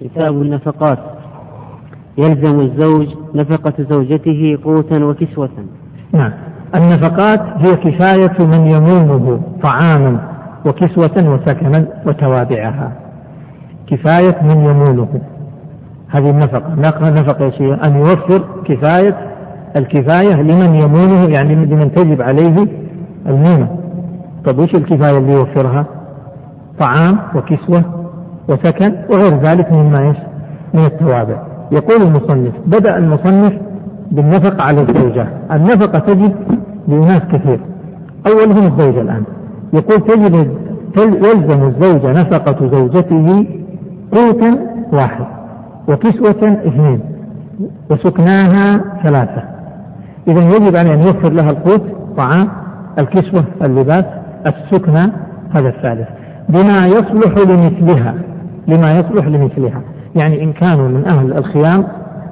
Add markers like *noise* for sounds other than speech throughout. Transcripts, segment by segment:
كتاب النفقات. يلزم الزوج نفقة زوجته قوتا وكسوة. نعم. النفقات هي كفاية من يمونه طعاما وكسوة وسكنا وتوابعها. كفاية من يمونه هذه النفقة. نفقة شيء أن يوفر كفاية الكفاية لمن يمونه يعني لمن تجب عليه المونة طيب وش الكفاية اللي يوفرها؟ طعام وكسوة وسكن وغير ذلك مما إيش؟ من التوابع. يقول المصنف بدأ المصنف بالنفقة على الزوجة النفقة تجب لأناس كثير. أولهم الزوجة الآن. يقول تجب يلزم الزوجة نفقة زوجته قوتا واحد وكسوة اثنين وسكناها ثلاثة. إذا يجب أن يوفر لها القوت طعام الكسوة اللباس السكنى هذا الثالث. بما يصلح لمثلها. لما يصلح لمثلها يعني إن كانوا من أهل الخيام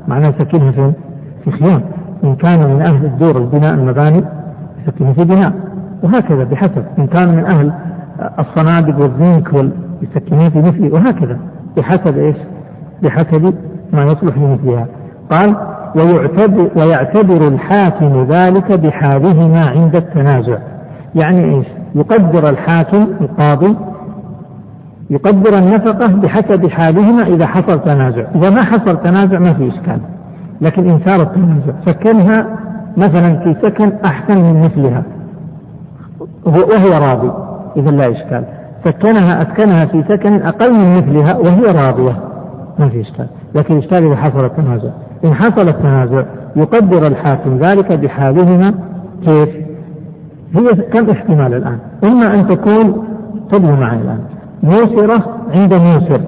معناه سكنها فين؟ في خيام إن كانوا من أهل الدور البناء المباني يسكنها في بناء وهكذا بحسب إن كانوا من أهل الصنادق والزنك يسكنون في مثله وهكذا بحسب إيش؟ بحسب ما يصلح لمثلها قال ويعتبر, ويعتبر الحاكم ذلك بحالهما عند التنازع يعني إيش؟ يقدر الحاكم القاضي يقدر النفقة بحسب حالهما إذا حصل تنازع. إذا ما حصل تنازع ما في إشكال. لكن إن صار التنازع سكنها مثلا في سكن أحسن من مثلها. وهو راضي. إذا لا إشكال. سكنها أسكنها في سكن أقل من مثلها وهي راضية. ما في إشكال. لكن إشكال إذا حصل التنازع إن حصل التنازع يقدر الحاكم ذلك بحالهما. كيف؟ هي كم احتمال الآن؟ إما أن تكون انتبهوا معي الآن. موسرة عند موسر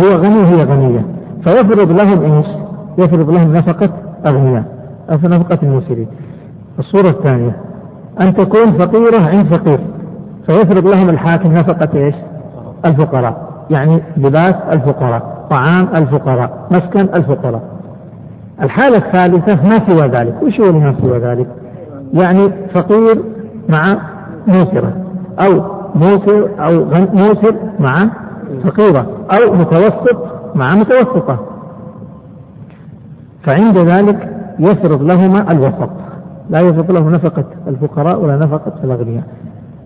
هو غني وهي غنية. فيفرض لهم إيش؟ يفرض لهم نفقة أغنياء أو نفقة الموسرين. الصورة الثانية. أن تكون فقيرة عند فقير. فيفرض لهم الحاكم نفقة إيش؟ الفقراء. يعني لباس الفقراء طعام الفقراء مسكن الفقراء. الحالة الثالثة ما سوى ذلك. وش هو ما سوى ذلك؟ يعني فقير مع موسرة. أو موسر أو موسر مع فقيرة أو متوسط مع متوسطة. فعند ذلك يفرض لهما الوسط. لا يفرض له نفقة الفقراء ولا نفقة الأغنياء.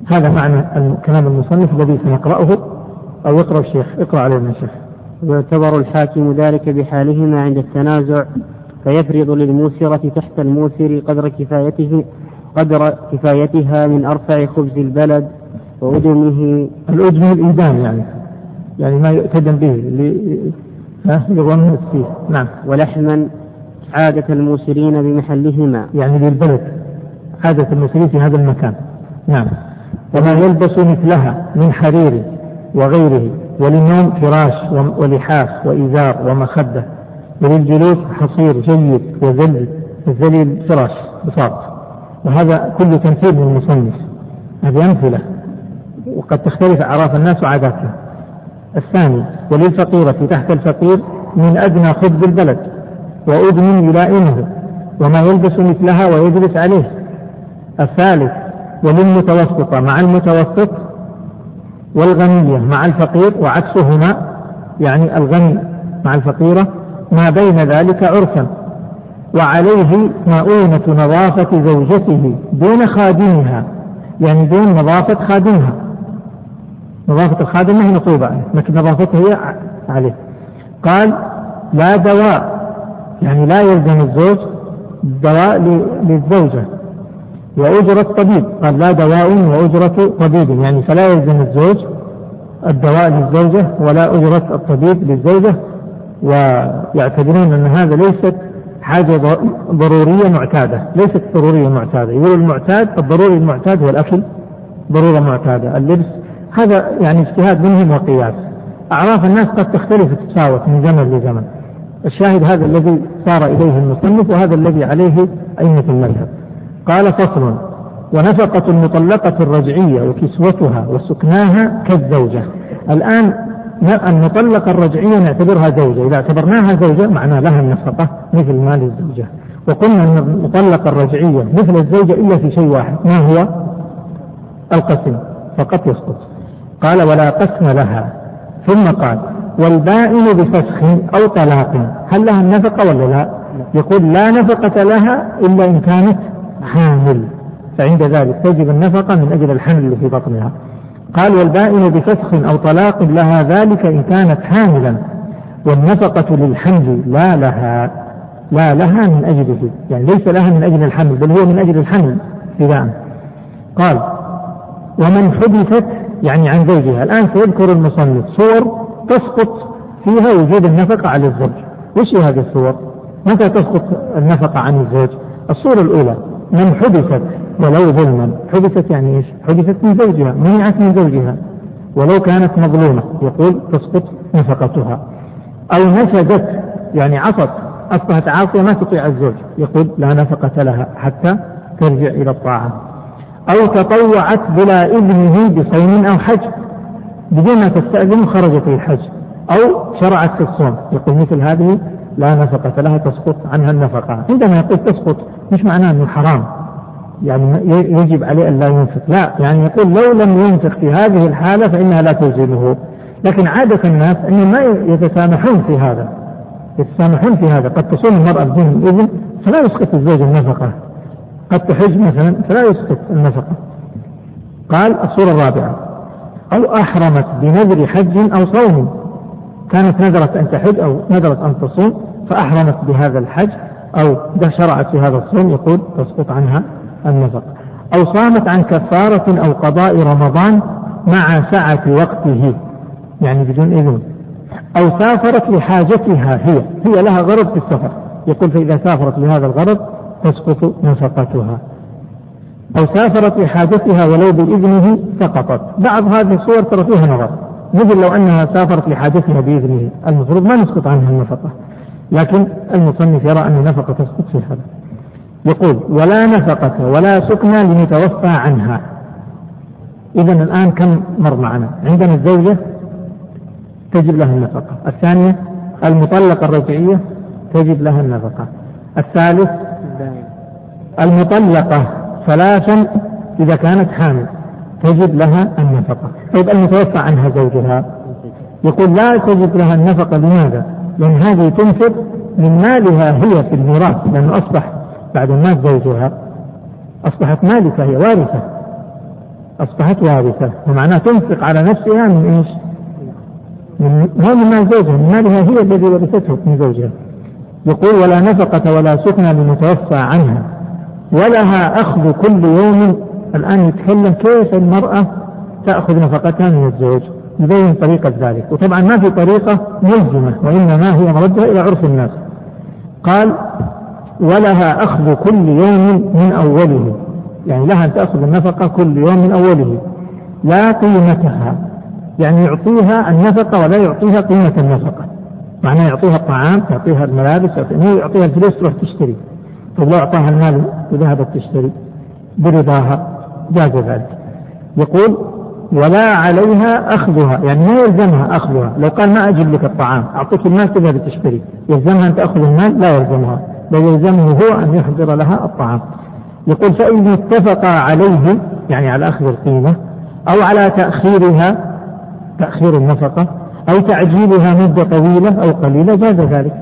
هذا معنى كلام المصنف الذي سنقرأه أو يقرأ الشيخ. اقرأ علينا الشيخ ويعتبر الحاكم ذلك بحالهما عند التنازع فيفرض للموسرة تحت الموسر قدر كفايته قدر كفايتها من أرفع خبز البلد وأدمه الأدم الإيدام يعني. يعني ما يؤتدم به يظن فيه. نعم. ولحما عادة الموسرين بمحلهما. يعني للبلد. عادة الموسرين في هذا المكان. نعم. وما يلبس مثلها من حرير وغيره وللنوم فراش ولحاف وإزار ومخدة. وللجلوس حصير جيد وزل الزليل فراش بساط. وهذا كله تمثيل من المصنف هذه أمثلة. وقد تختلف أعراف الناس وعاداتهم. الثاني وللفقيرة تحت الفقير من أدنى خبز البلد وأذن يلائمه وما يلبس مثلها ويجلس عليه. الثالث وللمتوسطة مع المتوسط والغنية مع الفقير وعكسهما يعني الغني مع الفقيرة ما بين ذلك عرفا. وعليه مؤونة نظافة زوجته دون خادمها يعني دون نظافة خادمها. نظافة الخادم ما هي مطلوبة لكن نظافته هي عليه. قال لا دواء يعني لا يلزم الزوج دواء للزوجة. وأجرة طبيب قال لا دواء وأجرة طبيب. يعني فلا يلزم الزوج الدواء للزوجة ولا أجرة الطبيب للزوجة. ويعتبرون أن هذا ليست حاجة ضرورية معتادة ليست ضرورية معتادة. يقول المعتاد الضروري المعتاد هو الأكل ضرورة معتادة. اللبس هذا يعني اجتهاد منهم وقياس. أعراف الناس قد تختلف وتتفاوت من زمن لزمن. الشاهد هذا الذي صار إليه المصنف وهذا الذي عليه أئمة المذهب. قال فصل ونفقة المطلقة الرجعية وكسوتها وسكناها كالزوجة. الآن المطلقة الرجعية نعتبرها زوجة. إذا اعتبرناها زوجة معنى لها النفقة مثل مال الزوجة. وقلنا أن المطلقة الرجعية مثل الزوجة إلا في شيء واحد ما هو؟ القسم. فقط يسقط. قال ولا قسم لها. ثم قال والبائن بفسخ أو طلاق هل لها النفقة ولا لا؟ يقول لا نفقة لها إلا إن كانت حامل. فعند ذلك تجب النفقة من أجل الحمل في بطنها. قال والبائن بفسخ أو طلاق لها ذلك إن كانت حاملا. والنفقة للحمل لا لها لا لها من أجله. يعني ليس لها من أجل الحمل بل هو من أجل الحمل. ابتداء قال ومن حدثت يعني عن زوجها. الآن سيذكر المصنف صور تسقط فيها وجود النفقة على الزوج. وش هذه الصور؟ متى تسقط النفقة عن الزوج؟ الصورة الأولى من حدثت ولو ظلما. حدثت يعني إيش؟ حدثت من زوجها منعت من زوجها. ولو كانت مظلومة يقول تسقط نفقتها. أو نفذت يعني عصت أصبحت عاصية ما تطيع الزوج. يقول لا نفقة لها حتى ترجع إلى الطاعة. أو تطوعت بلا إذنه بصوم أو حج. بدون ما تستأذن خرجت الحج أو شرعت في الصوم. يقول مثل هذه لا نفقة لها تسقط عنها النفقة. عندما يقول تسقط مش معناه أنه حرام. يعني يجب عليه أن لا ينفق. لا يعني يقول لو لم ينفق في هذه الحالة فإنها لا تلزمه لكن عادة الناس أنهم ما يتسامحون في هذا. يتسامحون في هذا. قد تصوم المرأة بدون إذن فلا يسقط الزوج النفقة. قد تحج مثلا فلا يسقط النفقة. قال الصورة الرابعة أو أحرمت بنذر حج أو صوم. كانت نذرت أن تحج أو نذرت أن تصوم فأحرمت بهذا الحج أو شرعت في هذا الصوم يقول تسقط عنها النفقة. أو صامت عن كفارة أو قضاء رمضان مع سعة وقته يعني بدون إذن. أو سافرت لحاجتها هي هي لها غرض في السفر. يقول فإذا سافرت لهذا الغرض تسقط نفقتها. أو سافرت لحاجتها ولو بإذنه سقطت. بعض هذه الصور ترى فيها نظر. مثل لو أنها سافرت لحاجتها بإذنه. المفروض ما نسقط عنها النفقة. لكن المصنف يرى أن النفقة تسقط في هذا يقول ولا نفقة ولا سكنى لمتوفى عنها. إذا الآن كم مر معنا؟ عندنا الزوجة تجب لها النفقة. الثانية المطلقة الرجعية تجب لها النفقة. الثالث المطلقة ثلاثا إذا كانت حامل تجب لها النفقة. طيب المتوفى عنها زوجها. يقول لا تجب لها النفقة لماذا؟ لأن هذه تنفق من مالها هي في الميراث لأنه أصبح بعد المات زوجها. أصبحت مالكة هي وارثة. أصبحت وارثة. ومعناه تنفق على نفسها من إيش؟ من ما من مال زوجها من مالها هي الذي ورثته من زوجها. يقول ولا نفقة ولا سكنى لمتوفى عنها. ولها أخذ كل يوم الآن يتكلم كيف المرأة تأخذ نفقتها من الزوج. يبين طريقة ذلك. وطبعا ما في طريقة ملزمة وإنما هي مردها إلى عرف الناس. قال ولها أخذ كل يوم من أوله. يعني لها أن تأخذ النفقة كل يوم من أوله. لا قيمتها. يعني يعطيها النفقة ولا يعطيها قيمة النفقة. معناه يعطيها الطعام يعطيها الملابس يعطيها الفلوس تروح تشتري. لو أعطاها المال وذهبت تشتري برضاها. جاز ذلك. يقول ولا عليها أخذها. يعني ما يلزمها أخذها. لو قال ما أجيب لك الطعام أعطيك المال تذهب تشتري يلزمها أن تأخذ المال؟ لا يلزمها. بل يلزمه هو أن يحضر لها الطعام. يقول فإن اتفقا عليه يعني على أخذ القيمة أو على تأخيرها تأخير النفقة أو تعجيلها مدة طويلة أو قليلة جاز ذلك.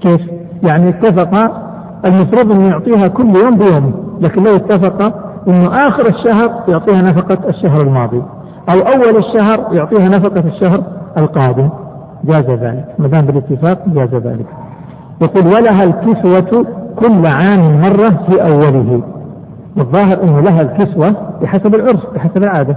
كيف؟ يعني اتفقا المفروض أن يعطيها كل يوم بيومه لكن لو اتفقا أنه آخر الشهر يعطيها نفقة الشهر الماضي أو أول الشهر يعطيها نفقة الشهر القادم. جاز ذلك. ما دام بالاتفاق جاز ذلك. يقول ولها الكسوة كل عام مرة في أوله. الظاهر أنه لها الكسوة بحسب العرف بحسب العادة.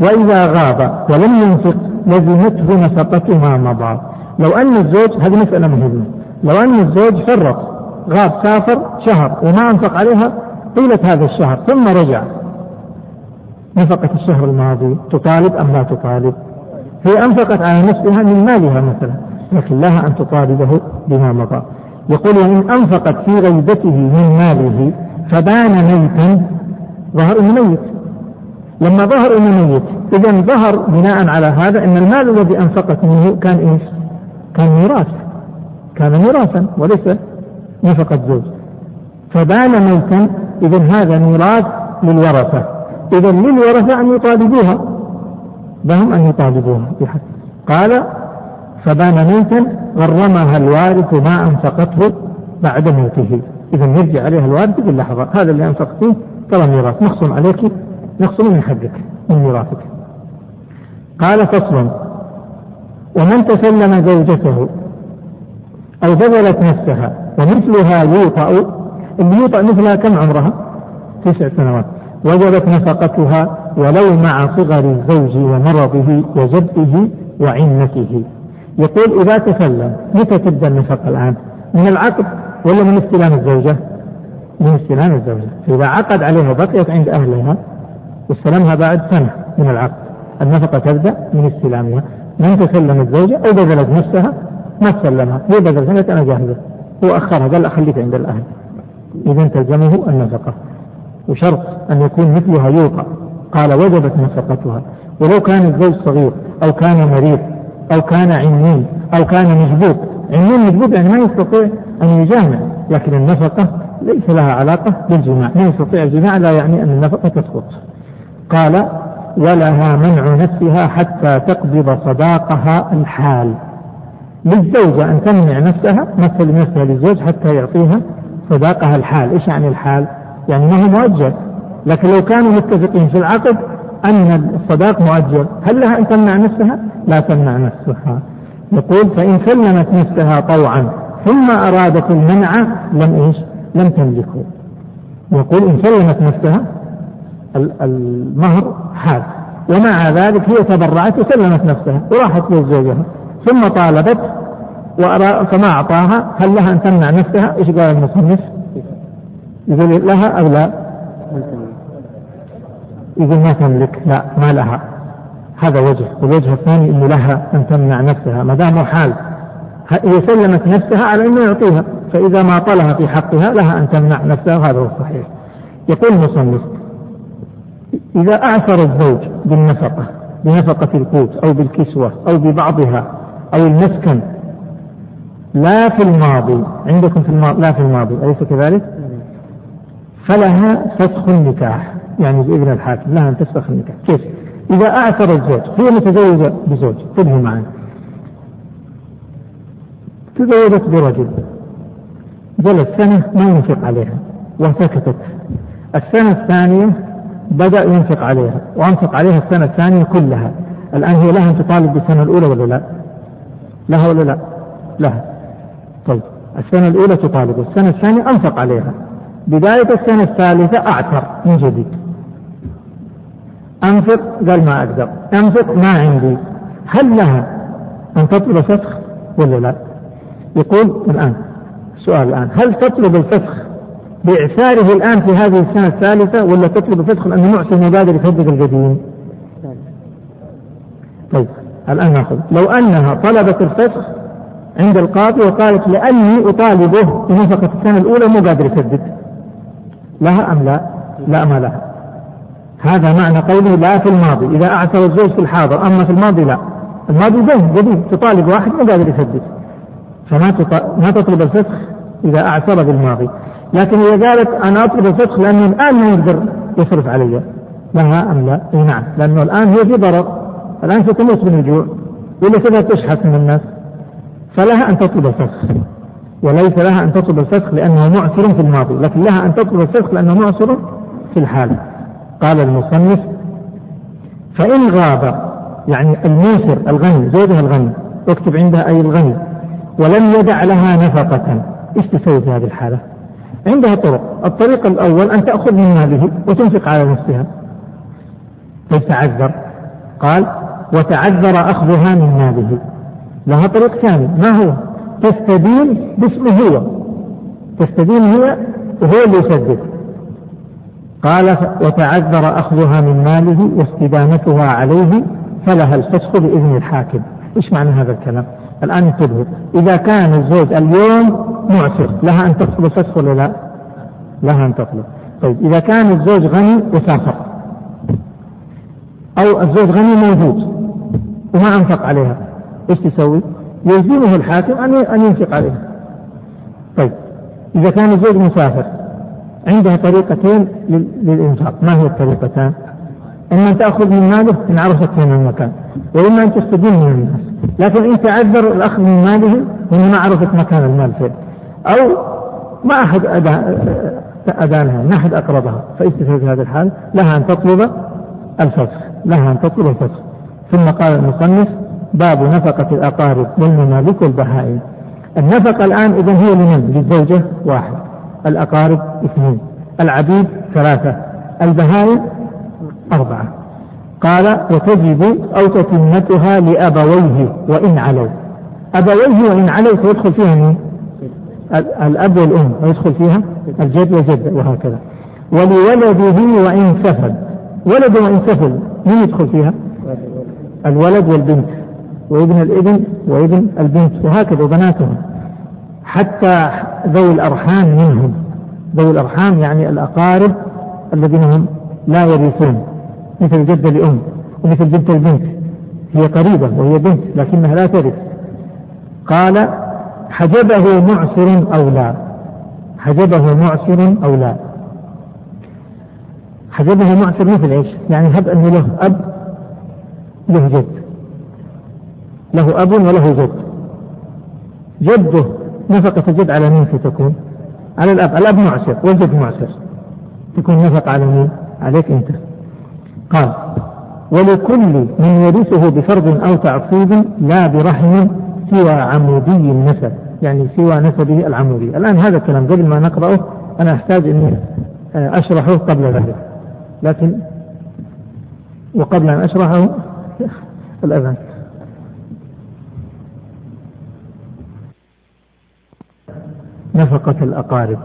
وإذا غاب ولم ينفق لزمته نفقة ما مضى. لو أن الزوج هذه مسألة مهمة لو أن الزوج فرط غاب سافر شهر وما أنفق عليها طيلة هذا الشهر ثم رجع. نفقة الشهر الماضي تطالب أم لا تطالب؟ هي أنفقت على نفسها من مالها مثلا لكن لها أن تطالبه بما مضى. يقول وإن أنفقت في غيبته من ماله فبان ميتا ظهر إنه ميت. لما ظهر إنه ميت اذا ظهر بناء على هذا إن المال الذي أنفقت منه كان إيش؟ كان ميراث كان ميراثا وليس نفقة زوج فبان ميتا إذا هذا ميراث للورثة إذا للورثة أن يطالبوها. لهم أن يطالبوها قال فبان ميتا غرمها الوارث ما أنفقته بعد موته. إذا يرجع عليها الوارث باللحظة هذا اللي أنفقتيه ترى ميراث. نخصم عليك نخصم من حقك من ميراثك. قال فصل ومن تسلم زوجته أو بذلت نفسها. ومثلها يوطأ اللي يوطأ مثلها كم عمرها؟ تسع سنوات. وجبت نفقتها ولو مع صغر الزوج ومرضه وجده وعنته. يقول إذا تسلم متى تبدأ النفقة الآن؟ من العقد ولا من استلام الزوجة؟ من استلام الزوجة. فإذا عقد عليها وبقيت عند أهلها واستلمها بعد سنة من العقد. النفقة تبدأ من استلامها. من تسلم الزوجة أو بذلت نفسها؟ ما سلمها هي بذلت قالت أنا جاهزة هو أخرها قال أخليك عند الأهل. إذا تلزمه النفقة. وشرط أن يكون مثلها يوقع. قال وجبت نفقتها. ولو كان الزوج صغير أو كان مريض أو كان عنين أو كان مجبوط عنين مجبوط يعني ما يستطيع أن يجامع. لكن النفقة ليس لها علاقة بالجماع. ما يستطيع الجماع لا يعني أن النفقة تسقط. قال ولها منع نفسها حتى تقبض صداقها الحال. للزوجة أن تمنع نفسها تسلم نفسها للزوج حتى يعطيها صداقها الحال. إيش يعني الحال؟ يعني ما هو مؤجل. لكن لو كانوا متفقين في العقد أن الصداق مؤجل هل لها أن تمنع نفسها؟ لا تمنع نفسها. يقول فإن سلمت نفسها طوعا ثم أرادت المنع لم إيش؟ لم تملكه. يقول إن سلمت نفسها المهر حال ومع ذلك هي تبرعت وسلمت نفسها وراحت لزوجها. ثم طالبت فما أعطاها هل لها أن تمنع نفسها؟ إيش قال المصنف؟ يقول لها أو لا؟ يقول ما تملك لا ما لها هذا وجه والوجه الثاني أنه لها أن تمنع نفسها ما دام حال هي سلمت نفسها على أنه يعطيها فإذا ما طلها في حقها لها أن تمنع نفسها وهذا هو الصحيح يقول المصنف إذا أعثر الزوج بالنفقة بنفقة القوت أو بالكسوة أو ببعضها أو المسكن لا في الماضي. عندكم في الماضي لا في الماضي. أليس كذلك؟ فلها فسخ النكاح. يعني بإذن الحاكم لها أن تفسخ النكاح. كيف؟ إذا أعثر الزوج هي متزوجة بزوج. خذه معنا تزوجت برجل. جلس سنة ما ينفق عليها وسكتت السنة الثانية بدأ ينفق عليها وأنفق عليها السنة الثانية كلها. الآن هي لها أن تطالب بالسنة الأولى ولا لا؟ لها ولا لا؟ لها طيب السنة الأولى تطالب السنة الثانية أنفق عليها بداية السنة الثالثة أعثر من جديد أنفق قال ما أقدر أنفق ما عندي هل لها أن تطلب فسخ ولا لا؟ يقول الآن السؤال الآن هل تطلب الفسخ بإعساره الآن في هذه السنة الثالثة ولا تطلب الفسخ لأنه معسر مبادر يصدق القديم؟ طيب الآن ناخذ لو أنها طلبت الفسخ عند القاضي وقالت لأني أطالبه بنفقة السنة الأولى مو قادر يسدد لها أم لا؟ لا ما لها. هذا معنى قوله لا في الماضي. إذا أعثر الزوج في الحاضر أما في الماضي لا. الماضي دين جديد. تطالب واحد مو قادر يسدد فما ما تطلب الفسخ إذا أعثر بالماضي. لكن إذا قالت أنا أطلب الفسخ لأنه الآن ما يقدر يصرف علي. لها أم لا؟ نعم. لأنه الآن هي في ضرر. الآن ستموت من الجوع ولا تبغى تشحت من الناس. فلها أن تطلب الفسخ. وليس لها أن تطلب الفسخ لأنه معسر في الماضي لكن لها أن تطلب الفسخ لأنه معسر في الحال. قال المصنف فإن غاب يعني الموسر الغني زوجها الغني اكتب عندها أي الغني ولم يدع لها نفقة إيش تسوي في هذه الحالة؟ عندها طرق، الطريق الأول أن تأخذ من ماله وتنفق على نفسها. تتعذر قال وتعذر أخذها من ماله. لها طريق ثاني. ما هو؟ تستدين باسمه هو. تستدين هي وهو اللي يسدد. قال وتعذر أخذها من ماله واستدانتها عليه فلها الفسخ بإذن الحاكم. إيش معنى هذا الكلام؟ الآن انتبهوا إذا كان الزوج اليوم معسر لها أن تطلب الفسخ ولا لا؟ لها أن تطلب. طيب إذا كان الزوج غني وسافر أو الزوج غني موجود وما أنفق عليها إيش تسوي؟ يلزمه الحاكم أن أن ينفق عليها. طيب إذا كان الزوج مسافر عندها طريقتين للإنفاق، ما هي الطريقتان؟ إما أن تأخذ من ماله إن عرفت فين المكان، وإما أن تستدين من الناس. لكن إن تعذر الأخذ من ماله وإن ما عرفت مكان المال فين أو ما أحد أدانها ما أحد أقرضها فإيش في هذه الحال لها أن تطلب الفسخ لها أن تطلب الفسخ ثم قال المصنف باب نفقة الأقارب والممالك والبهائم. النفقة الآن إذا هي لمن؟ للزوجة واحد. الأقارب اثنين. العبيد ثلاثة. البهائم أربعة. قال وتجب أو تتمتها لأبويه وإن علوا. أبويه وإن علوا سيدخل فيها مين؟ الأب والأم. ويدخل فيها الجد والجدة وهكذا. ولولده وإن سفل. ولد وإن سفل مين يدخل فيها؟ الولد والبنت وابن الابن وابن البنت وهكذا وبناتهم حتى ذوي الأرحام منهم ذوي الأرحام يعني الأقارب الذين هم لا يرثون مثل جدة لأم ومثل بنت البنت. هي قريبة وهي بنت لكنها لا ترث. قال حجبه معسر أو لا؟ حجبه معسر أو لا؟ حجبه معسر مثل إيش؟ يعني هب أنه له أب له جد له أب وله جد جده نفقة الجد على مين ستكون؟ على الأب. الأب معسر والجد معسر تكون نفقة على مين؟ عليك أنت. قال ولكل من يرثه بفرض أو تعصيب لا برحم سوى عمودي النسب. يعني سوى نسبه العمودي. الآن هذا الكلام قبل ما نقرأه أنا أحتاج أني أشرحه قبل ذلك. لكن وقبل أن أشرحه *laughs* الأذان. نفقة الأقارب.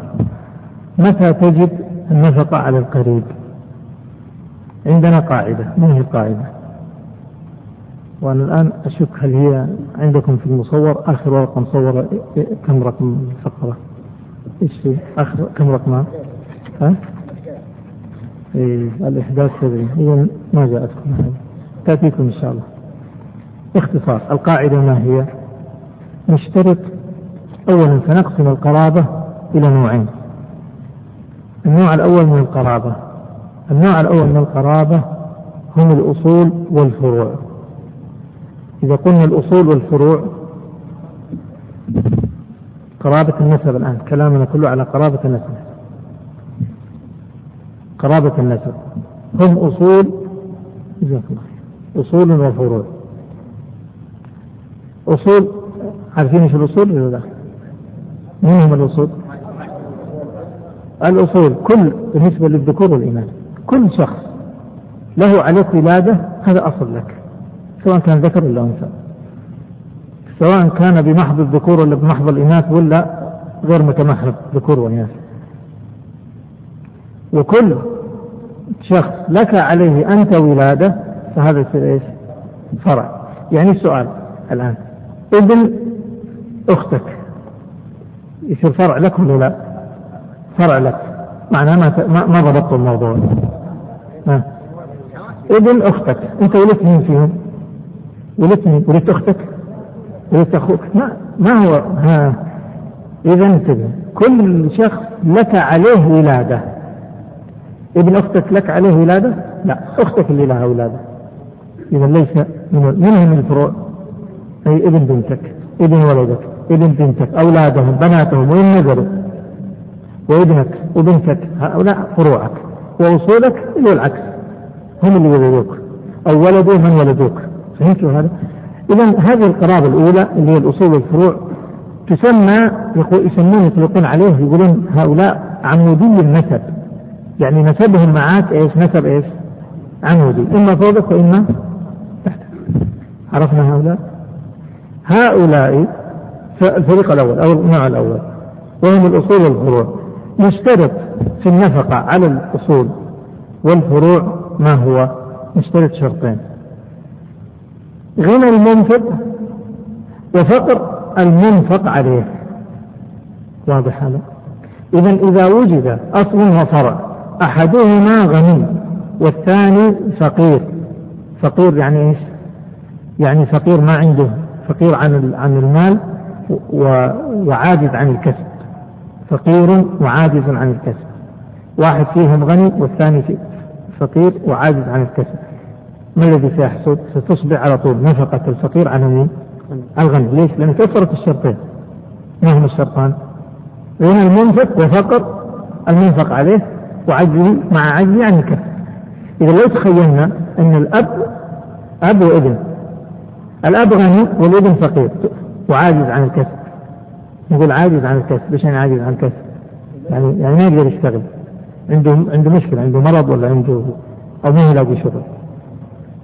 متى تجب النفقة على القريب؟ عندنا قاعدة. ما هي القاعدة؟ وأنا الآن أشك هل هي عندكم في المصور. آخر ورقة مصورة كم رقم الفقرة؟ إيش في آخر كم رقم؟ ها؟ إيه الإحداث تدري إذا ما جاءتكم هذه. تأتيكم إن شاء الله. باختصار القاعدة ما هي؟ نشترط أولا سنقسم القرابة إلى نوعين. النوع الأول من القرابة. النوع الأول من القرابة هم الأصول والفروع. إذا قلنا الأصول والفروع قرابة النسب الآن كلامنا كله على قرابة النسب. قرابة النسب. هم أصول أصول وفروع أصول عارفين إيش الأصول ولا لا؟ من هم الأصول؟ الأصول كل بالنسبة للذكور والإناث كل شخص له عليك ولادة هذا أصل لك سواء كان ذكر ولا أنثى سواء كان بمحض الذكور ولا بمحض الإناث ولا غير متمحض ذكور وإناث وكل شخص لك عليه أنت ولادة فهذا يصير إيش؟ فرع يعني السؤال الآن ابن أختك يصير فرع لك ولا لا؟ فرع لك معناه ما ما ضبطت الموضوع ها. ابن أختك أنت ولدت مين فيهم؟ ولدت مين؟ ولدت أختك؟ ولدت أخوك؟ ما ما هو ها اذا انتبه كل شخص لك عليه ولادة ابن أختك لك عليه ولادة؟ لا أختك اللي لها ولادة إذا ليس من من هم الفروع؟ أي ابن بنتك ابن ولدك ابن بنتك أولادهم بناتهم وإن نزلوا وابنك وبنتك هؤلاء فروعك وأصولك اللي العكس هم اللي ولدوك أو ولدوا من ولدوك فهمتوا هذا؟ إذا هذه القرابة الأولى اللي هي الأصول والفروع تسمى يسمون يطلقون عليه يقولون هؤلاء عمودي النسب يعني نسبهم معك إيش؟ نسب إيش؟ عمودي إما فوقك وإما عرفنا هؤلاء؟ هؤلاء الفريق الأول أو النوع الأول وهم الأصول والفروع. نشترط في النفقة على الأصول والفروع ما هو؟ نشترط شرطين. غنى المنفق وفقر المنفق عليه. واضح هذا؟ إذا إذا وجد أصل وفرع أحدهما غني والثاني فقير. فقير يعني إيش؟ يعني فقير ما عنده فقير عن عن المال وعاجز عن الكسب فقير وعاجز عن الكسب واحد فيهم غني والثاني فقير وعاجز عن الكسب ما الذي سيحصل؟ ستصبح على طول نفقة الفقير على مين؟ الغني ليش؟ لأن توفرت الشرطين ما هم الشرطان؟ غنى المنفق وفقر المنفق عليه وعجزه مع عجزه عن الكسب إذا لو تخيلنا أن الأب أب وابن الأب غني والابن فقير. وعاجز عن الكسب. نقول عاجز عن الكسب. ليش يعني عاجز عن الكسب؟ يعني يعني ما يقدر يشتغل. عنده عنده مشكلة. عنده مرض ولا عنده أو ما يلاقي شغل.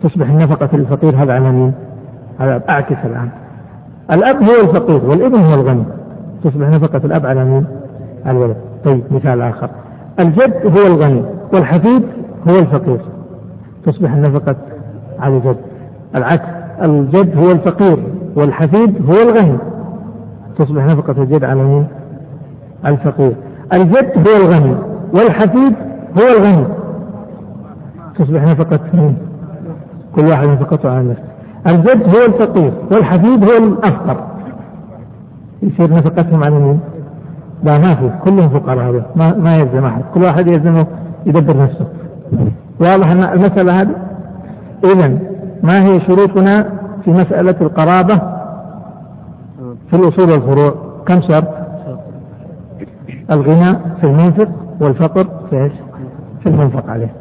تصبح النفقة الفقير هذا على مين؟ على أعكس الآن. الأب هو الفقير والابن هو الغني. تصبح نفقة الأب على مين؟ على الولد. طيب مثال آخر. الجد هو الغني والحفيد هو الفقير. تصبح النفقة على الجد. العكس. الجد هو الفقير والحفيد هو الغني. تصبح نفقة الجد على مين؟ الفقير. الجد هو الغني والحفيد هو الغني. تصبح نفقة مين؟ كل واحد نفقته على نفسه. الجد هو الفقير والحفيد هو الأفقر. يصير نفقتهم على مين؟ لا ما في كلهم فقراء هذا ما, ما يلزم أحد. كل واحد يلزمه يدبر نفسه. واضح المسألة هذه؟ إذا ما هي شروطنا في مسألة القرابة؟ في الأصول والفروع. كم شرط؟ الغنى في المنفق والفقر في إيش؟ في المنفق عليه.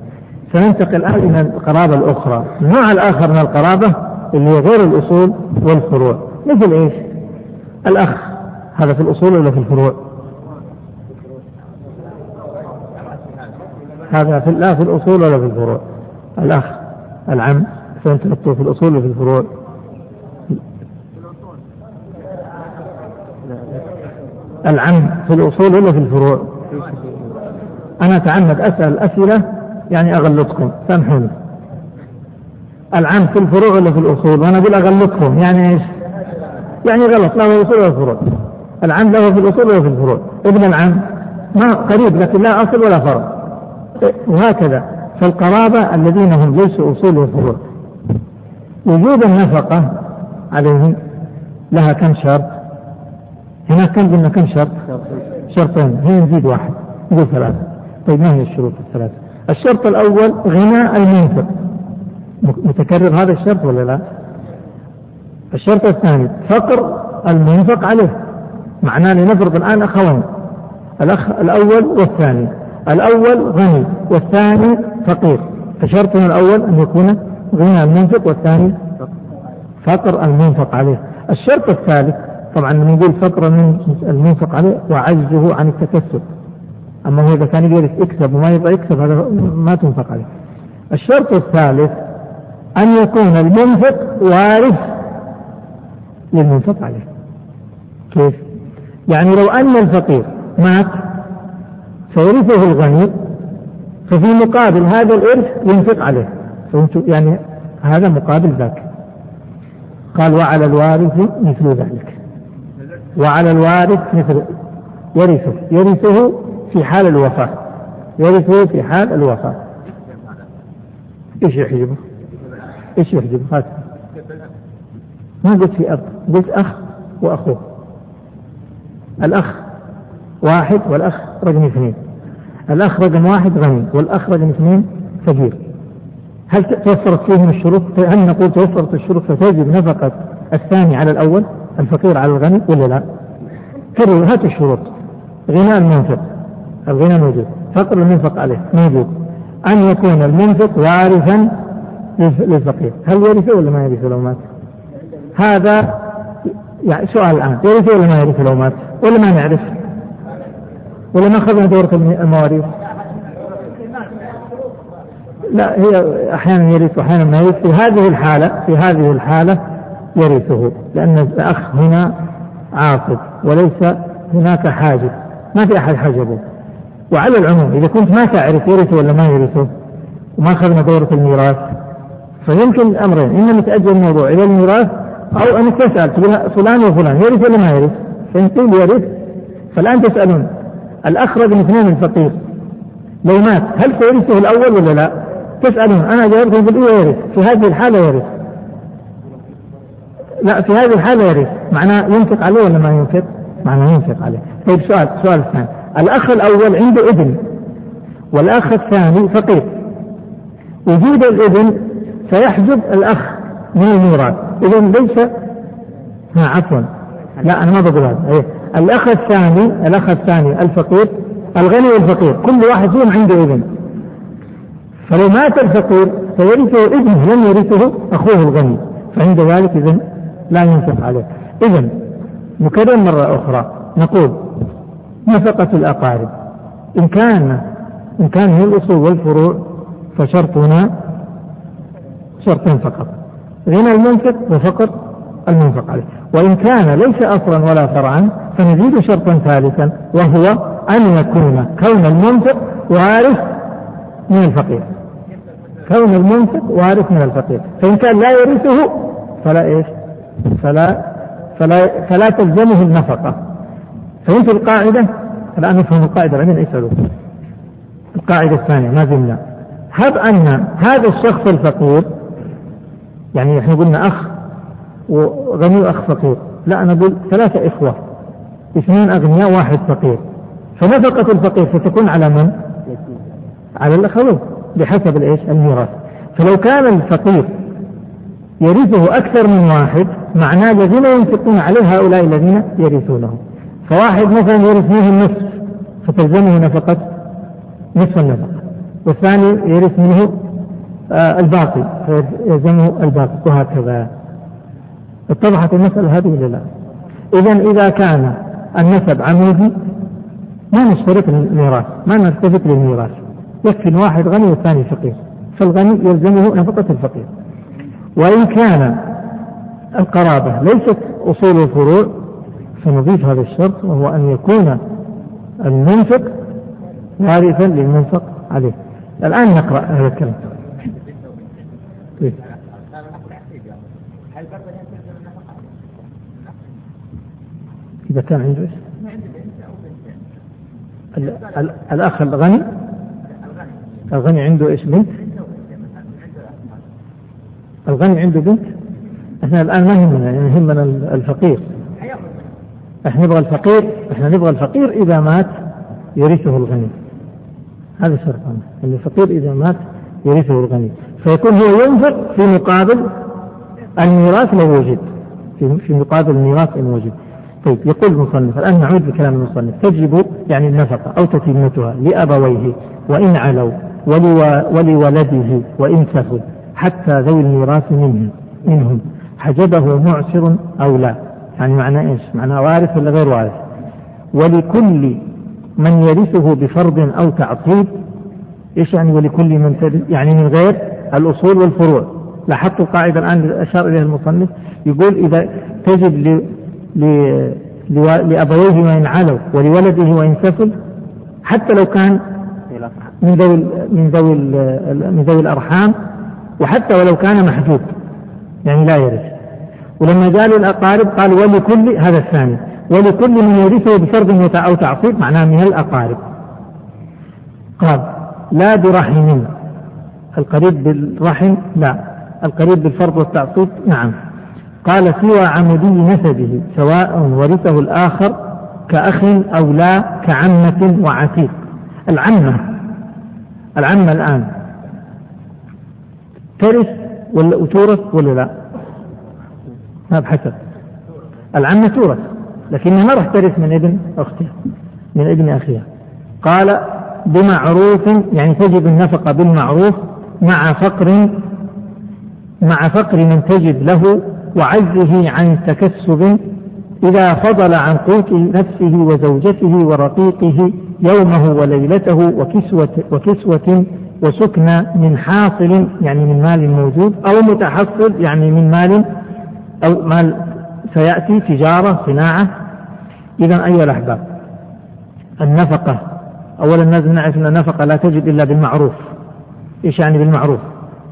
سننتقل الآن إلى القرابة الأخرى. النوع الآخر من القرابة اللي هي غير الأصول والفروع. مثل إيش؟ الأخ. هذا في الأصول ولا في الفروع؟ هذا في لا في الأصول ولا في الفروع. الأخ. العم. سنتحطه في الأصول ولا في الفروع؟ العم في الأصول ولا في الفروع؟ أنا أتعمد أسأل أسئلة يعني أغلطكم سامحوني العم في الفروع ولا في الأصول؟ وأنا أقول أغلطكم يعني إيش؟ يعني غلط لا في الأصول ولا الفروع العم له في الأصول ولا في الفروع ابن العم ما قريب لكن لا أصل ولا فرع وهكذا فالقرابة الذين هم ليسوا أصول وفروع وجود النفقة عليهم لها كم شرط؟ هناك كم؟ قلنا كم شرط؟ شرطين. هنا نزيد واحد نقول ثلاثة. طيب ما هي الشروط الثلاثة؟ الشرط الأول غنى المنفق. متكرر هذا الشرط ولا لا؟ الشرط الثاني فقر المنفق عليه. معناه لنفرض الآن أخوين الأخ الأول والثاني. الأول غني والثاني فقير. فشرطنا الأول أن يكون غنى المنفق والثاني فقر المنفق عليه. الشرط الثالث طبعا نقول فقر المنفق عليه وعجزه عن التكسب. أما هو إذا كان يقدر يكسب وما يبغى يكسب هذا ما تنفق عليه. الشرط الثالث أن يكون المنفق وارث للمنفق عليه. كيف؟ يعني لو أن الفقير مات فيرثه الغني ففي مقابل هذا الإرث ينفق عليه. يعني هذا مقابل ذاك. قال وعلى الوارث مثل ذلك. وعلى الوارث مثل يرثه. يرثه في حال الوفاة. يرثه في حال الوفاة. إيش يحجبه؟ إيش يحجبه؟ هذا ما قلت في أب. قلت أخ وأخوه. الأخ واحد والأخ رقم اثنين. الأخ رقم واحد غني والأخ رقم اثنين فقير. هل توفرت فيهم الشروط؟ هل نقول توفرت الشروط فتجب نفقة الثاني على الأول الفقير على الغني ولا لا؟ كرروا هات الشروط غناء المنفق الغنى موجود فقر المنفق عليه موجود أن يكون المنفق وارثا للفقير هل يرثه ولا ما يرثه لو مات؟ هذا يعني سؤال الآن يرثه ولا ما يرثه لو مات؟ ولا ما نعرف؟ ولا ما أخذنا دورة المواريث؟ لا هي أحيانا يرث وأحيانا ما يرث في هذه الحالة في هذه الحالة يرثه لأن الأخ هنا عاصب وليس هناك حاجب ما في أحد حجبه وعلى العموم إذا كنت ما تعرف يرثه ولا ما يرثه وما أخذنا دورة الميراث فيمكن الأمرين إما نتأجل الموضوع إلى الميراث أو أنك تسأل تقول فلان وفلان يرث ولا ما يرث؟ فإن قيل يرث فالآن تسألون الأخ رقم اثنين الفقير لو مات هل سيرثه الأول ولا لا؟ تسألون أنا جاوبت يقول إيه يرث في هذه الحالة يرث لا في هذه الحالة يرث معناه ينفق عليه ولا ما ينفق؟ معناه ينفق عليه. طيب سؤال سؤال الثاني. الأخ الأول عنده ابن والأخ الثاني فقير وجود الابن سيحجب الأخ من الميراث إذا ليس ها عفوا. لا أنا ما بقول هذا. إيه. الأخ الثاني الأخ الثاني الفقير الغني والفقير كل واحد فيهم عنده ابن فلو مات الفقير فيرثه ابنه لم يرثه أخوه الغني فعند ذلك إذن لا ينفق عليه. إذا نكرر مرة أخرى نقول نفقة الأقارب. إن كان إن كان هي الأصول والفروع فشرطنا شرطين فقط غنى المنفق وفقر المنفق عليه. وإن كان ليس أصلا ولا فرعا فنزيد شرطا ثالثا وهو أن يكون كون المنفق وارث من الفقير. كون المنفق وارث من الفقير. فإن كان لا يرثه فلا إيش؟ فلا فلا فلا تلزمه النفقة. فهمت القاعدة؟ الآن نفهم القاعدة بعدين اسألوا. القاعدة الثانية ما زلنا. هب أن هذا الشخص الفقير يعني إحنا قلنا أخ وغني وأخ فقير. لا أنا أقول ثلاثة إخوة اثنين أغنياء واحد فقير. فنفقة الفقير ستكون على من؟ على الأخوين. بحسب الإيش؟ الميراث. فلو كان الفقير يرثه أكثر من واحد معناه الذين ينفقون عليه هؤلاء الذين يرثونه فواحد مثلا يرث منه النصف فتلزمه نفقة نصف النفقة. والثاني يرث منه آه الباقي فيلزمه الباقي وهكذا. اتضحت المسألة هذه ولا لا؟ إذا إذا كان النسب عمودي ما نشترط الميراث ما نلتفت للميراث. يكفي واحد غني والثاني فقير فالغني يلزمه نفقة الفقير وإن كان القرابة ليست أصول الفروع فنضيف هذا الشرط وهو أن يكون المنفق وارثا للمنفق عليه الآن نقرأ هذا الكلام. إذا كان عنده؟ الأخ الغني الغني عنده إيش بنت؟ الغني عنده بنت؟ إحنا الآن ما يهمنا يعني يهمنا الفقير. إحنا نبغى الفقير إحنا نبغى الفقير إذا مات يرثه الغني. هذا شرطنا الفقير إذا مات يرثه الغني. فيكون هو ينفق في مقابل الميراث لو وجد. في مقابل الميراث إن وجد. طيب يقول المصنف الآن نعود بكلام المصنف. تجب يعني النفقة أو تتمتها لأبويه وإن علوا. ولولده وإن سهل حتى ذوي الميراث منهم منهم. حجبه معسر أو لا. يعني معنى إيش؟ معنى وارث ولا غير وارث؟ ولكل من يرثه بفرض أو تعصيب إيش يعني ولكل من يعني من غير؟ الأصول والفروع. لاحظت القاعدة الآن أشار إليها المصنف. يقول إذا تجب لأبويه وإن علوا ولولده وإن سفل حتى لو كان من ذوي من ذوي من ذوي الأرحام وحتى ولو كان محجوب يعني لا يرث. ولما جاء للأقارب قال ولكل هذا الثاني ولكل من يرثه بفرض أو تعصيب معناه من الأقارب. قال لا برحم. القريب بالرحم؟ لا. القريب بالفرض والتعصيب؟ نعم. قال سوى عمودي نسبه سواء ورثه الآخر كأخ أو لا كعمة وعتيق. العمة. العمة الآن. ترث ولا تورث ولا لا؟ ما بحسب. العمة تورث لكنها ما راح ترث من ابن أختها من ابن أخيها. قال بمعروف يعني تجب النفقة بالمعروف مع فقر مع فقر من تجب له وعجزه عن تكسب إذا فضل عن قوت نفسه وزوجته ورقيقه يومه وليلته وكسوة, وكسوة وسكنى من حاصل يعني من مال موجود أو متحصل يعني من مال أو مال سيأتي تجارة صناعة. إذا أيها الأحباب النفقة. أولا لازم نعرف أن النفقة لا تجد إلا بالمعروف. إيش يعني بالمعروف؟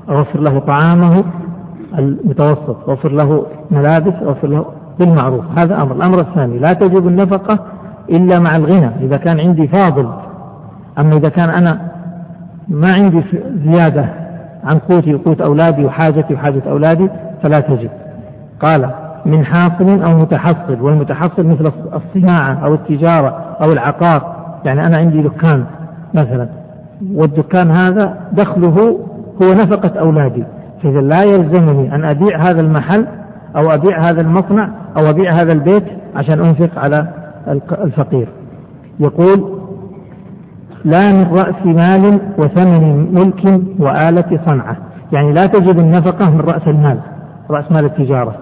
أوفر له طعامه المتوسط أوفر له ملابس أوفر له بالمعروف. هذا أمر. الأمر الثاني لا تجب النفقة إلا مع الغنى إذا كان عندي فاضل. أما إذا كان أنا ما عندي زيادة عن قوتي وقوت أولادي وحاجتي وحاجة أولادي فلا تجب قال من حاصل أو متحصل والمتحصل مثل الصناعة أو التجارة أو العقار. يعني أنا عندي دكان مثلا والدكان هذا دخله هو نفقة أولادي. فإذا لا يلزمني أن أبيع هذا المحل أو أبيع هذا المصنع أو أبيع هذا البيت عشان أنفق على الفقير. يقول لا من رأس مال وثمن ملك وآلة صنعة. يعني لا تجب النفقة من رأس المال رأس مال التجارة.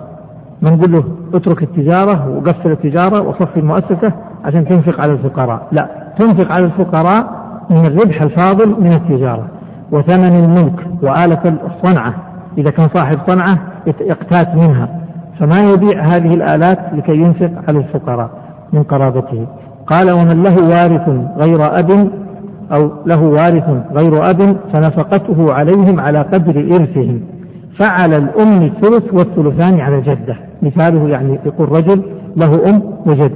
ما نقول له اترك التجارة وقفل التجارة وصفي المؤسسة عشان تنفق على الفقراء. لا تنفق على الفقراء من الربح الفاضل من التجارة. وثمن الملك وآلة الصنعة إذا كان صاحب صنعة يقتات منها. فما يبيع هذه الآلات لكي ينفق على الفقراء. من قرابته قال ومن له وارث غير أب أو له وارث غير أب فنفقته عليهم على قدر إرثهم. فعلى الأم الثلث والثلثان على الجدة مثاله يعني يقول رجل له أم وجد.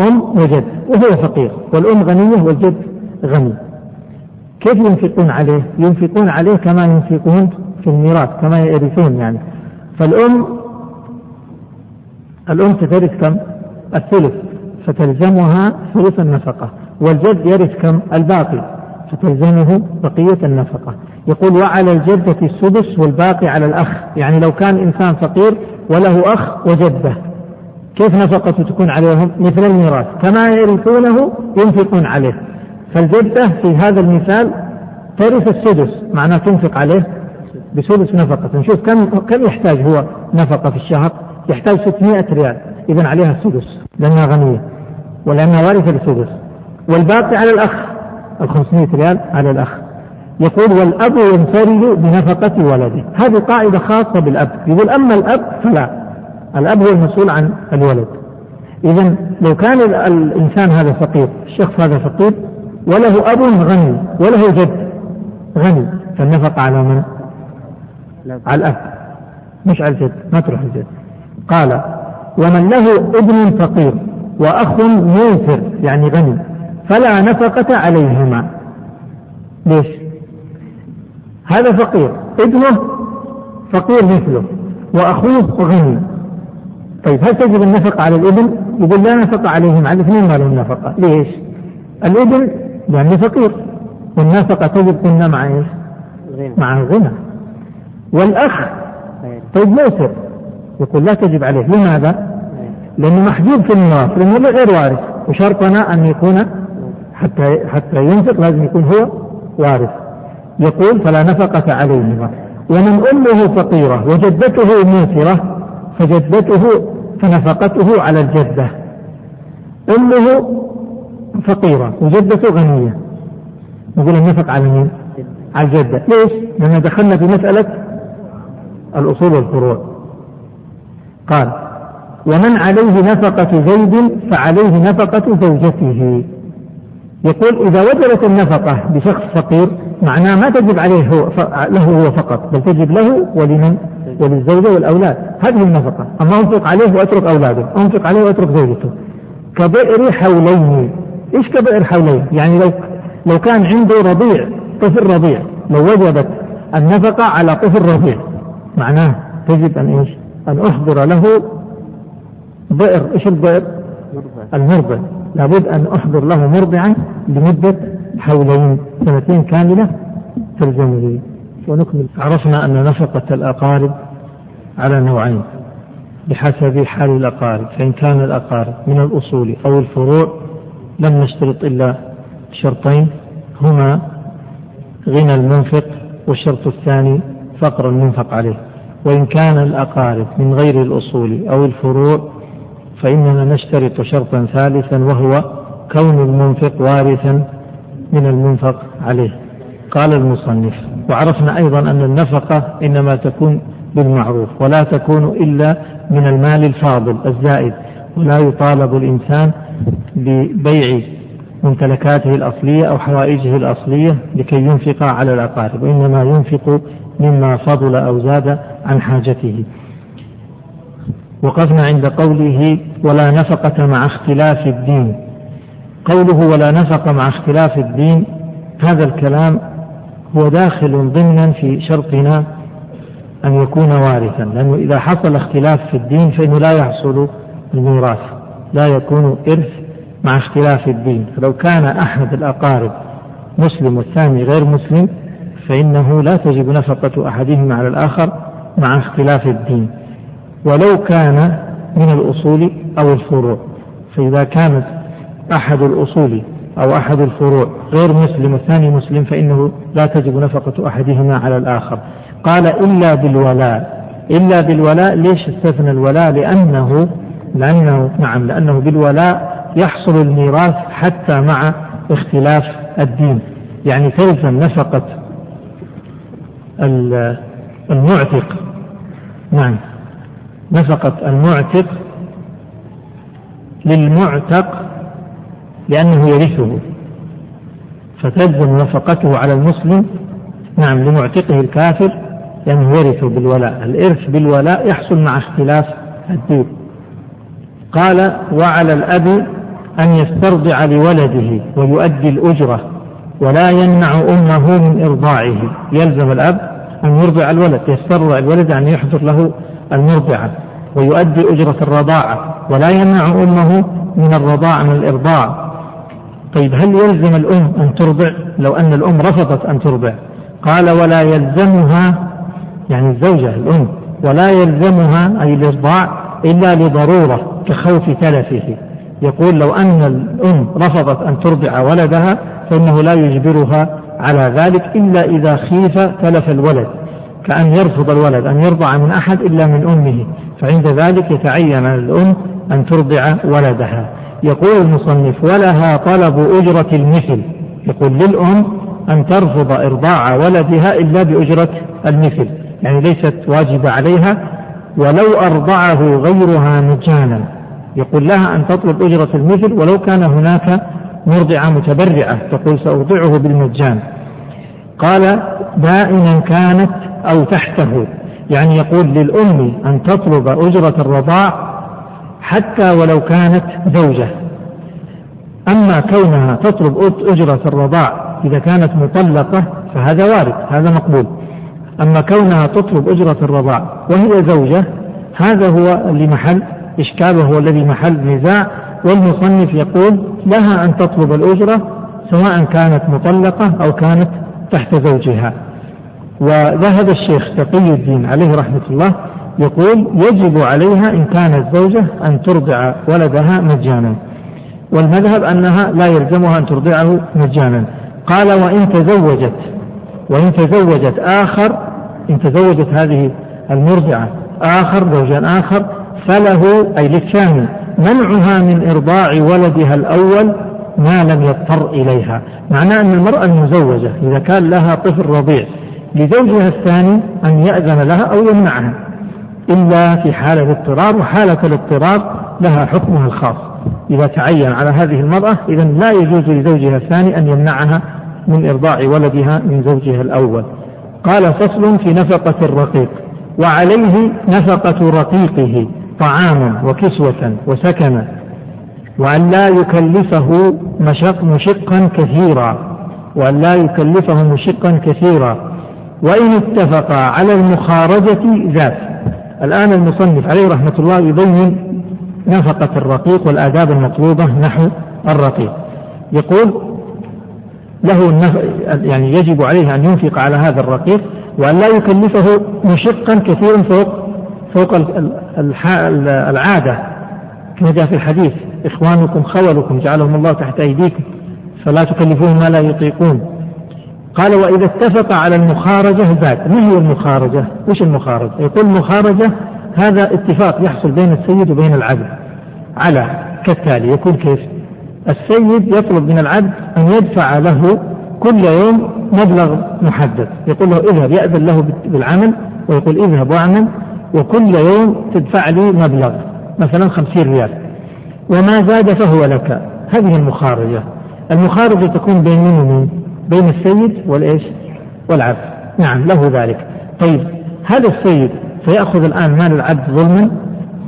أم وجد وهو فقير. والأم غنية والجد غني. كيف ينفقون عليه؟ ينفقون عليه كما ينفقون في الميراث كما يرثون يعني. فالأم الأم سترث كم؟ الثلث فتلزمها ثلث النفقة. والجد يرث كم؟ الباقي. فتلزمه بقية النفقة. يقول وعلى الجدة السدس والباقي على الأخ. يعني لو كان إنسان فقير وله أخ وجدة. كيف نفقته تكون عليهم؟ مثل الميراث. كما يرثونه ينفقون عليه. فالجدة في هذا المثال ترث السدس. معناه تنفق عليه بسدس نفقة. نشوف كم كم يحتاج هو نفقة في الشهر؟ يحتاج 600 ريال. إذا عليها السدس لأنها غنية ولأنها وارثة للسدس. والباقي على الأخ ال 500 ريال على الأخ. يقول والأب ينفرد بنفقة ولده. هذه قاعدة خاصة بالأب. يقول أما الأب فلا. الأب هو المسؤول عن الولد. إذا لو كان الإنسان هذا فقير الشخص هذا فقير وله أب غني وله جد غني فالنفقة على من؟ على الأب. مش على الجد ما تروح الجد. قال ومن له ابن فقير وأخ موفر يعني غني فلا نفقة عليهما ليش؟ هذا فقير ابنه فقير مثله وأخوه غني طيب هل تجب النفقة على الابن؟ يقول لا نفقة عليهم على الاثنين ما لهم نفقة ليش؟ الابن لأنه فقير والنفقة تجب قلنا مع إيش؟ مع الغنى والأخ طيب موسر يقول لا تجب عليه. لماذا؟ لأنه محجوب في الميراث لأنه غير وارث. وشرطنا أن يكون حتى حتى ينفق لازم يكون هو وارث. يقول فلا نفقة عليهما ومن أمه فقيرة وجدته موسرة فجدته فنفقته على الجدة. أمه فقيرة وجدته غنية. نقول النفق على مين؟ على الجدة. ليش؟ لأن دخلنا في مسألة الأصول والفروع. قال ومن عليه نفقة زيد فعليه نفقة زوجته. يقول إذا وجبت النفقة بشخص فقير معناه ما تجب عليه هو له هو فقط بل تجب له ولمن؟ وللزوجة والأولاد. هذه النفقة. أما أنفق عليه وأترك أولاده أنفق عليه وأترك زوجته. كبئر حولين. إيش كبئر حولين؟ يعني لو لو كان عنده رضيع طفل رضيع لو وجبت النفقة على طفل رضيع معناه تجب أن إيش؟ أن أحضر له بئر إيش البئر المرضع لابد أن أحضر له مرضعا لمدة حولين سنتين كاملة تلزمه ونكمل. عرفنا أن نفقة الأقارب على نوعين. بحسب حال الأقارب. فإن كان الأقارب من الأصول أو الفروع لم نشترط إلا شرطين. هما غنى المنفق والشرط الثاني فقر المنفق عليه. وإن كان الأقارب من غير الأصول أو الفروع فإننا نشترط شرطا ثالثا وهو كون المنفق وارثا من المنفق عليه. قال المصنف وعرفنا أيضا أن النفقة إنما تكون بالمعروف ولا تكون إلا من المال الفاضل الزائد ولا يطالب الإنسان ببيع ممتلكاته الأصلية أو حوائجه الأصلية لكي ينفق على الأقارب وإنما ينفق مما فضل أو زاد عن حاجته. وقفنا عند قوله ولا نفقة مع اختلاف الدين. قوله ولا نفقة مع اختلاف الدين هذا الكلام هو داخل ضمنا في شرطنا أن يكون وارثا. لأنه إذا حصل اختلاف في الدين فإنه لا يحصل الميراث لا يكون إرث مع اختلاف الدين. فلو كان أحد الأقارب مسلم والثاني غير مسلم فإنه لا تجب نفقة أحدهما على الآخر مع اختلاف الدين ولو كان من الأصول أو الفروع. فإذا كانت أحد الأصول أو أحد الفروع غير مسلم والثاني مسلم فإنه لا تجب نفقة أحدهما على الآخر. قال إلا بالولاء. إلا بالولاء ليش استثنى الولاء؟ لأنه لأنه نعم لأنه بالولاء يحصل الميراث حتى مع اختلاف الدين. يعني تلزم نفقة المعتق. نعم. نفقة المعتق للمعتق لأنه يرثه. فتلزم نفقته على المسلم نعم لمعتقه الكافر لأنه يرثه بالولاء. الإرث بالولاء يحصل مع اختلاف الدين. قال وعلى الأب أن يسترضع لولده ويؤدي الأجرة. ولا يمنع أمه من إرضاعه. يلزم الأب أن يرضع الولد يسترضع الولد أن يحضر له المرضعة ويؤدي أجرة الرضاعة. ولا يمنع أمه من الرضاعة من الإرضاع. طيب هل يلزم الأم أن ترضع؟ لو أن الأم رفضت أن ترضع. قال ولا يلزمها يعني الزوجة الأم. ولا يلزمها أي الإرضاع إلا لضرورة كخوف تلفه. يقول لو أن الأم رفضت أن ترضع ولدها فإنه لا يجبرها على ذلك إلا إذا خيف تلف الولد كأن يرفض الولد أن يرضع من أحد إلا من أمه فعند ذلك يتعين على الأم أن ترضع ولدها. يقول المصنف ولها طلب أجرة المثل. يقول للأم أن ترفض إرضاع ولدها إلا بأجرة المثل يعني ليست واجبة عليها ولو أرضعه غيرها مجانا. يقول لها أن تطلب أجرة المثل ولو كان هناك مرضعة متبرعة. تقول سأرضعه بالمجان. قال دائما كانت أو تحته. يعني يقول للأم أن تطلب أجرة الرضاع حتى ولو كانت زوجة. أما كونها تطلب أجرة الرضاع إذا كانت مطلقة فهذا وارد هذا مقبول. أما كونها تطلب أجرة الرضاع وهي زوجة هذا هو اللي محل إشكال وهو الذي محل نزاع والمصنف يقول لها أن تطلب الأجرة سواء كانت مطلقة أو كانت تحت زوجها. وذهب الشيخ تقي الدين عليه رحمة الله يقول يجب عليها إن كانت زوجة أن ترضع ولدها مجانا. والمذهب أنها لا يلزمها أن ترضعه مجانا. قال وإن تزوجت وإن تزوجت آخر إن تزوجت هذه المرضعة آخر زوجا آخر فله أي للثاني منعها من إرضاع ولدها الأول ما لم يضطر إليها. معناه أن المرأة المزوجة إذا كان لها طفل رضيع لزوجها الثاني أن يأذن لها أو يمنعها. إلا في حالة الاضطرار وحالة الاضطرار لها حكمها الخاص. إذا تعين على هذه المرأة إذا لا يجوز لزوجها الثاني أن يمنعها من إرضاع ولدها من زوجها الأول. قال فصل في نفقة الرقيق وعليه نفقة رقيقه. طعاما وكسوة وسكنا وأن لا يكلفه مشق مشقا كثيرا وأن لا يكلفه مشقا كثيرا. وإن اتفقا على المخارجة ذات. الآن المصنف عليه رحمة الله يبين نفقة الرقيق والآداب المطلوبة نحو الرقيق. يقول له يعني يجب عليه أن ينفق على هذا الرقيق وأن لا يكلفه مشقا كثيرا فوق فوق العادة كما جاء في الحديث إخوانكم خولكم جعلهم الله تحت أيديكم فلا تكلفوهم ما لا يطيقون. قال وإذا اتفق على المخارجة زاد ما هي المخارجة؟ وش المخارجة؟ يقول المخارجة هذا اتفاق يحصل بين السيد وبين العبد. على كالتالي يكون كيف؟ السيد يطلب من العبد أن يدفع له كل يوم مبلغ محدد. يقول له اذهب يأذن له بالعمل ويقول اذهب واعمل. وكل يوم تدفع لي مبلغ مثلا خمسين ريال. وما زاد فهو لك. هذه المخارجة. المخارجة تكون بين من ومن؟ بين السيد والإيش؟ والعبد. نعم له ذلك. طيب هذا السيد سيأخذ الآن مال العبد ظلما؟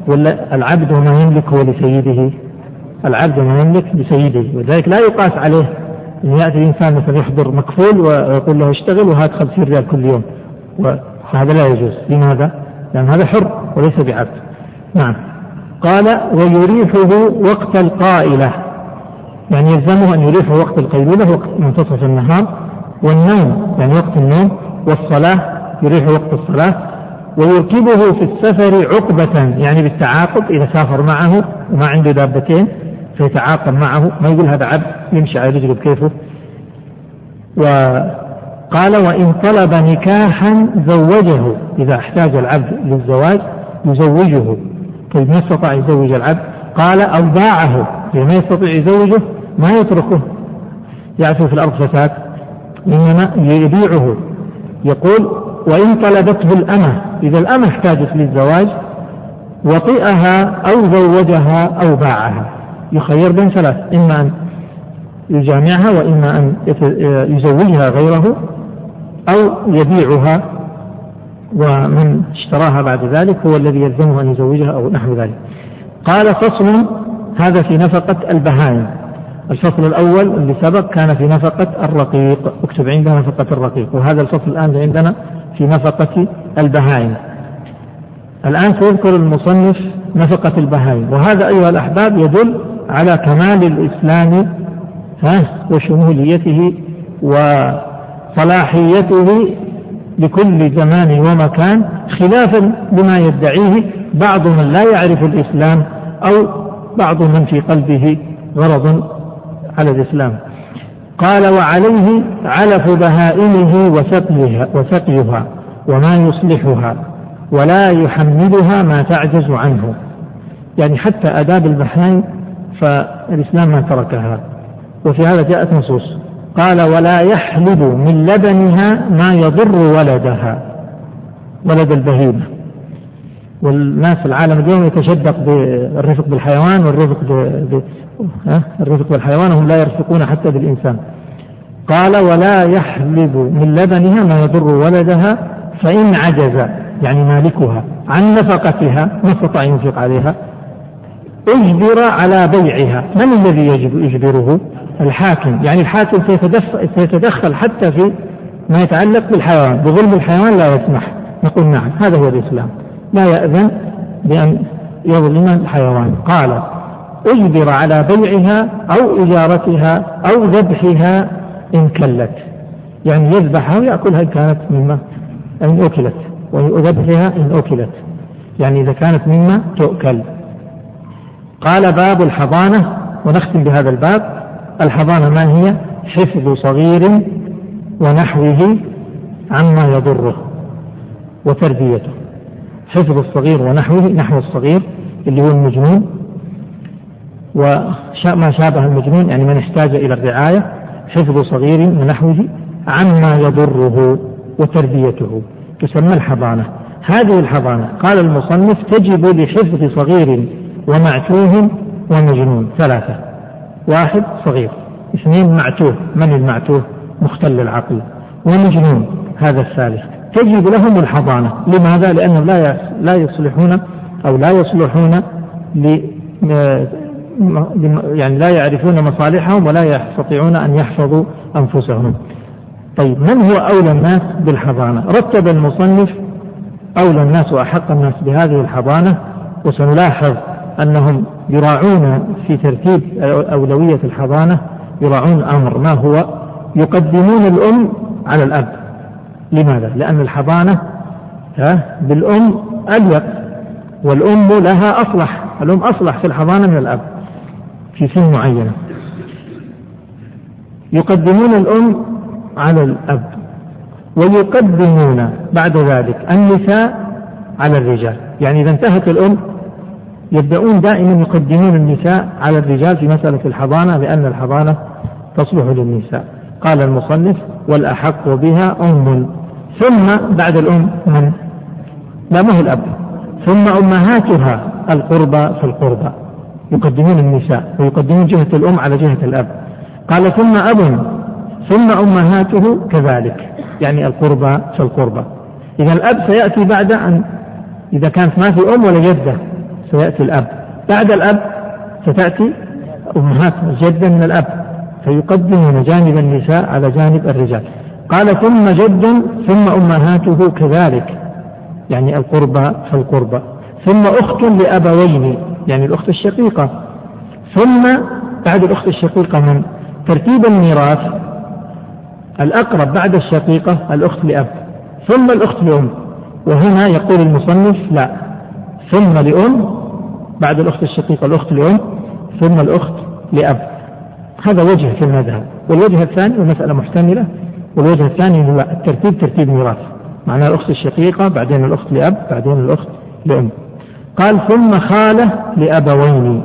ولا العبد وما يملك هو لسيده؟ العبد وما يملك لسيده. ولذلك لا يقاس عليه أن يأتي الإنسان مثلا يحضر مكفول ويقول له اشتغل وهات خمسين ريال كل يوم. وهذا لا يجوز. لماذا؟ لأن هذا حر وليس بعبد. نعم. قال ويريحه وقت القائلة. يعني يلزمه أن يريحه وقت القيلولة وقت منتصف النهار والنوم يعني وقت النوم والصلاة يريح وقت الصلاة. ويركبه في السفر عقبة يعني بالتعاقب إذا سافر معه وما عنده دابتين فيتعاقب معه. ما يقول هذا عبد يمشي على رجله بكيفه. وقال وإن طلب نكاحا زوجه إذا احتاج العبد للزواج يزوجه. طيب ما استطاع يزوج العبد؟ قال أو باعه. ما يستطيع يزوجه ما يتركه. يعثو في الأرض فساد إنما يبيعه. يقول وإن طلبته الأمة إذا الأمة احتاجت للزواج وطئها أو زوجها أو باعها. يخير بين ثلاث إما أن يجامعها وإما أن يزوجها غيره. أو يبيعها ومن اشتراها بعد ذلك هو الذي يلزمه أن يزوجها أو نحو ذلك. قال فصل هذا في نفقة البهائم. الفصل الأول اللي سبق كان في نفقة الرقيق. اكتب عندنا نفقة الرقيق. وهذا الفصل الآن عندنا في نفقة البهائم. الآن سيذكر المصنف نفقة البهائم. وهذا أيها الأحباب يدل على كمال الإسلام ها وشموليته وصلاحيته لكل زمان ومكان خلافا لما يدعيه بعض من لا يعرف الإسلام أو بعض من في قلبه غرض على الإسلام. قال وعليه علف بهائمه وسقيها, وسقيها وما يصلحها ولا يحملها ما تعجز عنه. يعني حتى آداب البهائم فالإسلام ما تركها. وفي هذا جاءت نصوص. قال ولا يحلب من لبنها ما يضر ولدها ولد البهيمة. والناس العالم اليوم يتشدق بالرفق بالحيوان والرفق ب... الرفق بالحيوان هم لا يرفقون حتى بالإنسان. قال ولا يحلب من لبنها ما يضر ولدها فإن عجز يعني مالكها عن نفقتها ما استطاع ينفق عليها أجبر على بيعها. من الذي يجب يجبره؟ الحاكم. يعني الحاكم سيتدخل حتى في ما يتعلق بالحيوان. بظلم الحيوان لا يسمح. نقول نعم هذا هو الإسلام. لا يأذن بأن يظلم الحيوان. قال أجبر على بيعها أو إجارتها أو ذبحها إن كلت. يعني يذبحها ويأكلها إن كانت مما إن أكلت. وذبحها إن أكلت. يعني إذا كانت مما تؤكل. قال باب الحضانة. ونختم بهذا الباب. الحضانة ما هي؟ حفظ صغير ونحوه عما يضره وتربيته. حفظ الصغير ونحوه نحو الصغير اللي هو المجنون. وما شابه المجنون يعني من احتاج إلى الرعاية حفظ صغير ونحوه عما يضره وتربيته. تسمى الحضانة. هذه الحضانة قال المصنف تجب لحفظ صغير ومعتوه ومجنون. ثلاثة. واحد صغير اثنين معتوه. من المعتوه؟ مختل العقل. ومجنون هذا الثالث تجب لهم الحضانة. لماذا؟ لأنهم لا لا يصلحون أو لا يصلحون يعني لا يعرفون مصالحهم ولا يستطيعون أن يحفظوا أنفسهم. طيب من هو أولى الناس بالحضانة؟ رتب المصنف أولى الناس وأحق الناس بهذه الحضانة وسنلاحظ أنهم يراعون في ترتيب أولوية الحضانة يراعون أمر ما هو؟ يقدمون الأم على الأب. لماذا؟ لأن الحضانة بالأم أليق والأم لها أصلح. الأم أصلح في الحضانة من الأب في سن معينة. يقدمون الأم على الأب ويقدمون بعد ذلك النساء على الرجال. يعني إذا انتهت الأم يبدأون دائما يقدمون النساء على الرجال في مسألة الحضانة لأن الحضانة تصلح للنساء. قال المصنف والأحق بها أم. ثم بعد الأم من؟ لا ما هو الأب. ثم أمهاتها القربى في القربى. يقدمون النساء ويقدمون جهة الأم على جهة الأب. قال ثم أب. ثم أمهاته كذلك. يعني القربى فالقربى إذا الأب سيأتي بعد أن إذا كانت ما في أم ولا جدة سيأتي الأب. بعد الأب ستأتي أمهات الجدة من الأب فيقدمون جانب النساء على جانب الرجال. قال ثم جد ثم أمهاته كذلك. يعني القربى فالقربى ثم أخت لأبوين يعني الأخت الشقيقة. ثم بعد الأخت الشقيقة من؟ ترتيب الميراث. الأقرب بعد الشقيقة الأخت لأب. ثم الأخت لأم. وهنا يقول المصنف لا. ثم لأم بعد الأخت الشقيقة الأخت لأم ثم الأخت لأب. هذا وجه في المذهب والوجه الثاني ومسألة محتملة والوجه الثاني هو الترتيب ترتيب ميراث. معناه الأخت الشقيقة بعدين الأخت لأب بعدين الأخت لأم. قال ثم خالة لأبوين.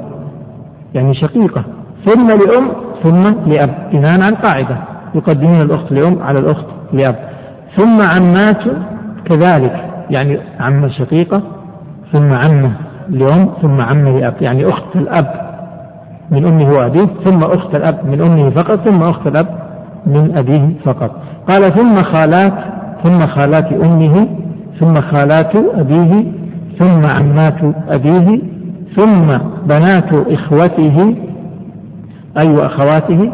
يعني شقيقة. ثم لأم ثم لأب. بناء على القاعدة. يقدمون الأخت لأم على الأخت لأب. ثم عمات كذلك. يعني عمة شقيقة ثم عمة. لأم ثم عمة لأب يعني أخت الأب من أمه وأبيه ثم أخت الأب من أمه فقط ثم أخت الأب من أبيه فقط. قال ثم خالات ثم خالات أمه ثم خالات أبيه ثم عمات أبيه ثم بنات إخوته أي وأخواته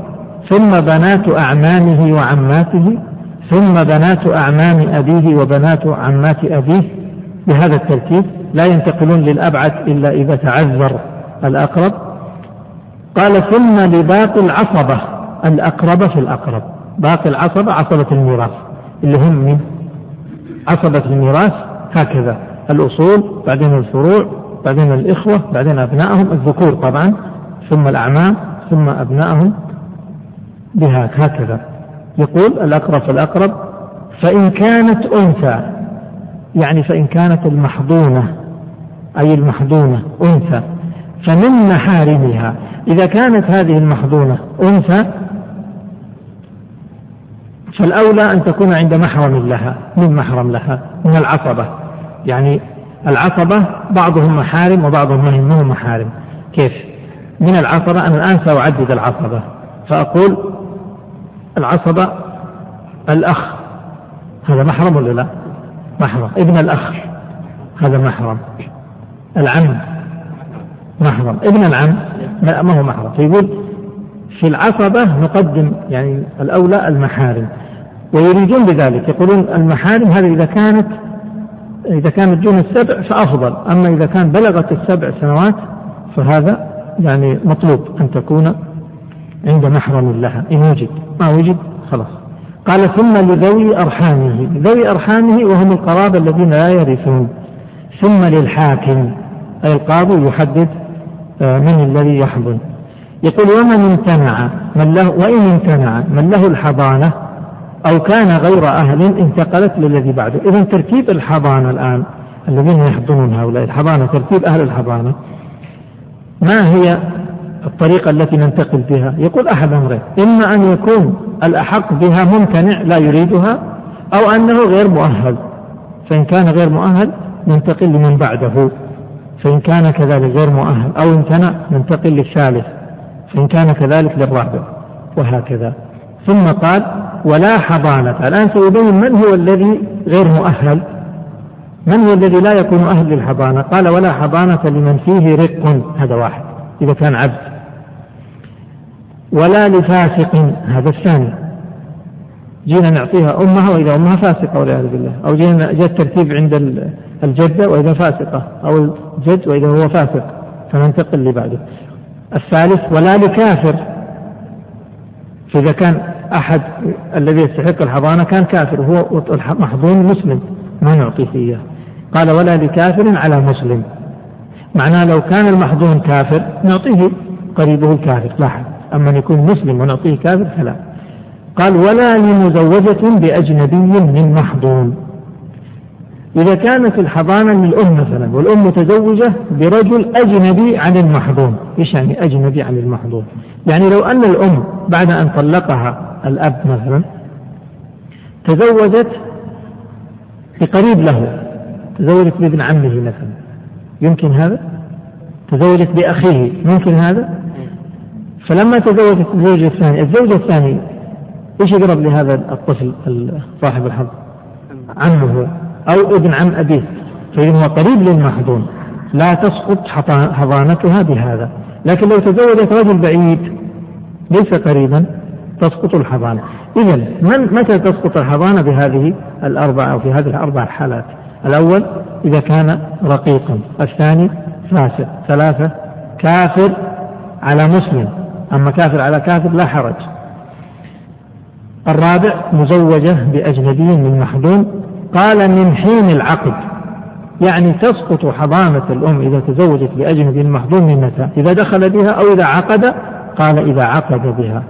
ثم بنات أعمامه وعماته ثم بنات أعمام أبيه وبنات عمات أبيه. بهذا الترتيب لا ينتقلون للأبعد إلا إذا تعذر الأقرب. قال ثم لباقي العصبة. الأقرب في الأقرب. باقي العصبة عصبة الميراث اللي هم من عصبة الميراث. هكذا الأصول بعدين الفروع بعدين الإخوة بعدين أبنائهم. الذكور طبعا ثم الأعمام ثم أبنائهم. بهاك هكذا. يقول الأقرب فالأقرب فإن كانت أنثى يعني فإن كانت المحضونة أي المحضونة أنثى فمن محارمها؟ إذا كانت هذه المحضونة أنثى فالأولى أن تكون عند محرم لها. من محرم لها؟ من العصبة. يعني العصبة بعضهم محارم وبعضهم منهم محارم. كيف؟ من العصبة أنا الآن سأعدد العصبة. فأقول العصبة الأخ هذا محرم ولا لا؟ محرم. ابن الأخ. هذا محرم. العم. محرم. ابن العم. ما هو محرم. فيقول في العصبة نقدم يعني الأولى المحارم. ويريدون بذلك. يقولون المحارم هذه إذا كانت إذا كانت دون السبع فأفضل. أما إذا كان بلغت السبع سنوات فهذا يعني مطلوب أن تكون عند محرم لها. إن وجد. ما وجد خلاص. قال ثم لذوي أرحامه ذوي أرحامه وهم القرابة الذين لا يرثون. ثم للحاكم أي القاضي يحدد آه، من الذي يحضن. يقول ومن امتنع؟ من له وإن امتنع من له الحضانة؟ أو كان غير أهل انتقلت للذي بعده. إذا ترتيب الحضانة الآن الذين يحضنون هؤلاء الحضانة ترتيب أهل الحضانة ما هي الطريقة التي ننتقل بها. يقول أحد أمرين. إما أن يكون الأحق بها ممتنع لا يريدها أو أنه غير مؤهل. فإن كان غير مؤهل ننتقل لمن بعده. فإن كان كذلك غير مؤهل أو امتنع ننتقل للثالث. فإن كان كذلك للرابع. وهكذا. ثم قال ولا حضانة. الآن سيبين من هو الذي غير مؤهل. من هو الذي لا يكون أهل للحضانة؟ قال ولا حضانة لمن فيه رق. هذا واحد. إذا كان عبد. ولا لفاسق. هذا الثاني. جينا نعطيها أمها وإذا أمها فاسقة والعياذ بالله. أو جينا جاء الترتيب عند الجدة وإذا فاسقة أو الجد وإذا هو فاسق. فننتقل لبعده. الثالث ولا لكافر. فإذا كان أحد الذي يستحق الحضانة كان كافر وهو محضون مسلم. ما نعطيه إياه. قال ولا لكافر على مسلم. معناه لو كان المحضون كافر نعطيه قريبه الكافر. لاحظ. أما أن يكون مسلم ونعطيه كافر فلا. قال ولا لمزوجة بأجنبي من محضون. إذا كانت الحضانة للأم مثلا والأم متزوجة برجل أجنبي عن المحضون. إيش يعني أجنبي عن المحضون؟ يعني لو أن الأم بعد أن طلقها الأب مثلا تزوجت بقريب له. تزوجت بابن عمه مثلا. يمكن هذا؟ تزوجت بأخيه. ممكن هذا؟ فلما تزوجت الزوج الثاني الزوج الثاني إيش يقرب لهذا الطفل صاحب الحظ؟ عمه أو ابن عم أبيه فإذا هو قريب للمحظون لا تسقط حضانتها بهذا. لكن لو تزوجت رجل بعيد ليس قريبا تسقط الحضانة. إذا من متى تسقط الحضانة بهذه الأربعة أو في هذه الأربع حالات؟ الأول إذا كان رقيقا. الثاني فاسق. ثلاثة كافر على مسلم. أما كافر على كافر لا حرج. الرابع مزوجة بأجنبي من محدون قال من حين العقد. يعني تسقط حضانة الأم إذا تزوجت بأجنبي محظوظ من متى إذا دخل بها أو إذا عقد قال إذا عقد بها.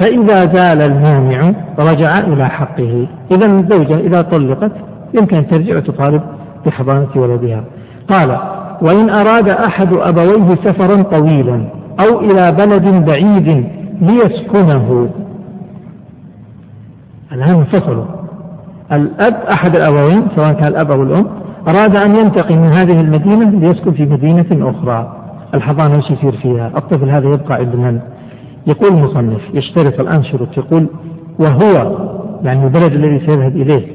فإذا زال المانع رجع إلى حقه. إذا الزوجة إذا طلقت يمكن أن ترجع وتطالب بحضانة ولدها. قال وإن أراد أحد أبويه سفرا طويلا أو إلى بلد بعيد ليسكنه. الآن انفصلوا. الأب أحد الأبوين سواء كان الأب أو الأم أراد أن ينتقل من هذه المدينة ليسكن في مدينة أخرى. الحضانة وش يصير فيها؟ الطفل هذا يبقى عند من يقول المصنف يشترط الآن شروط. يقول وهو يعني البلد الذي سيذهب إليه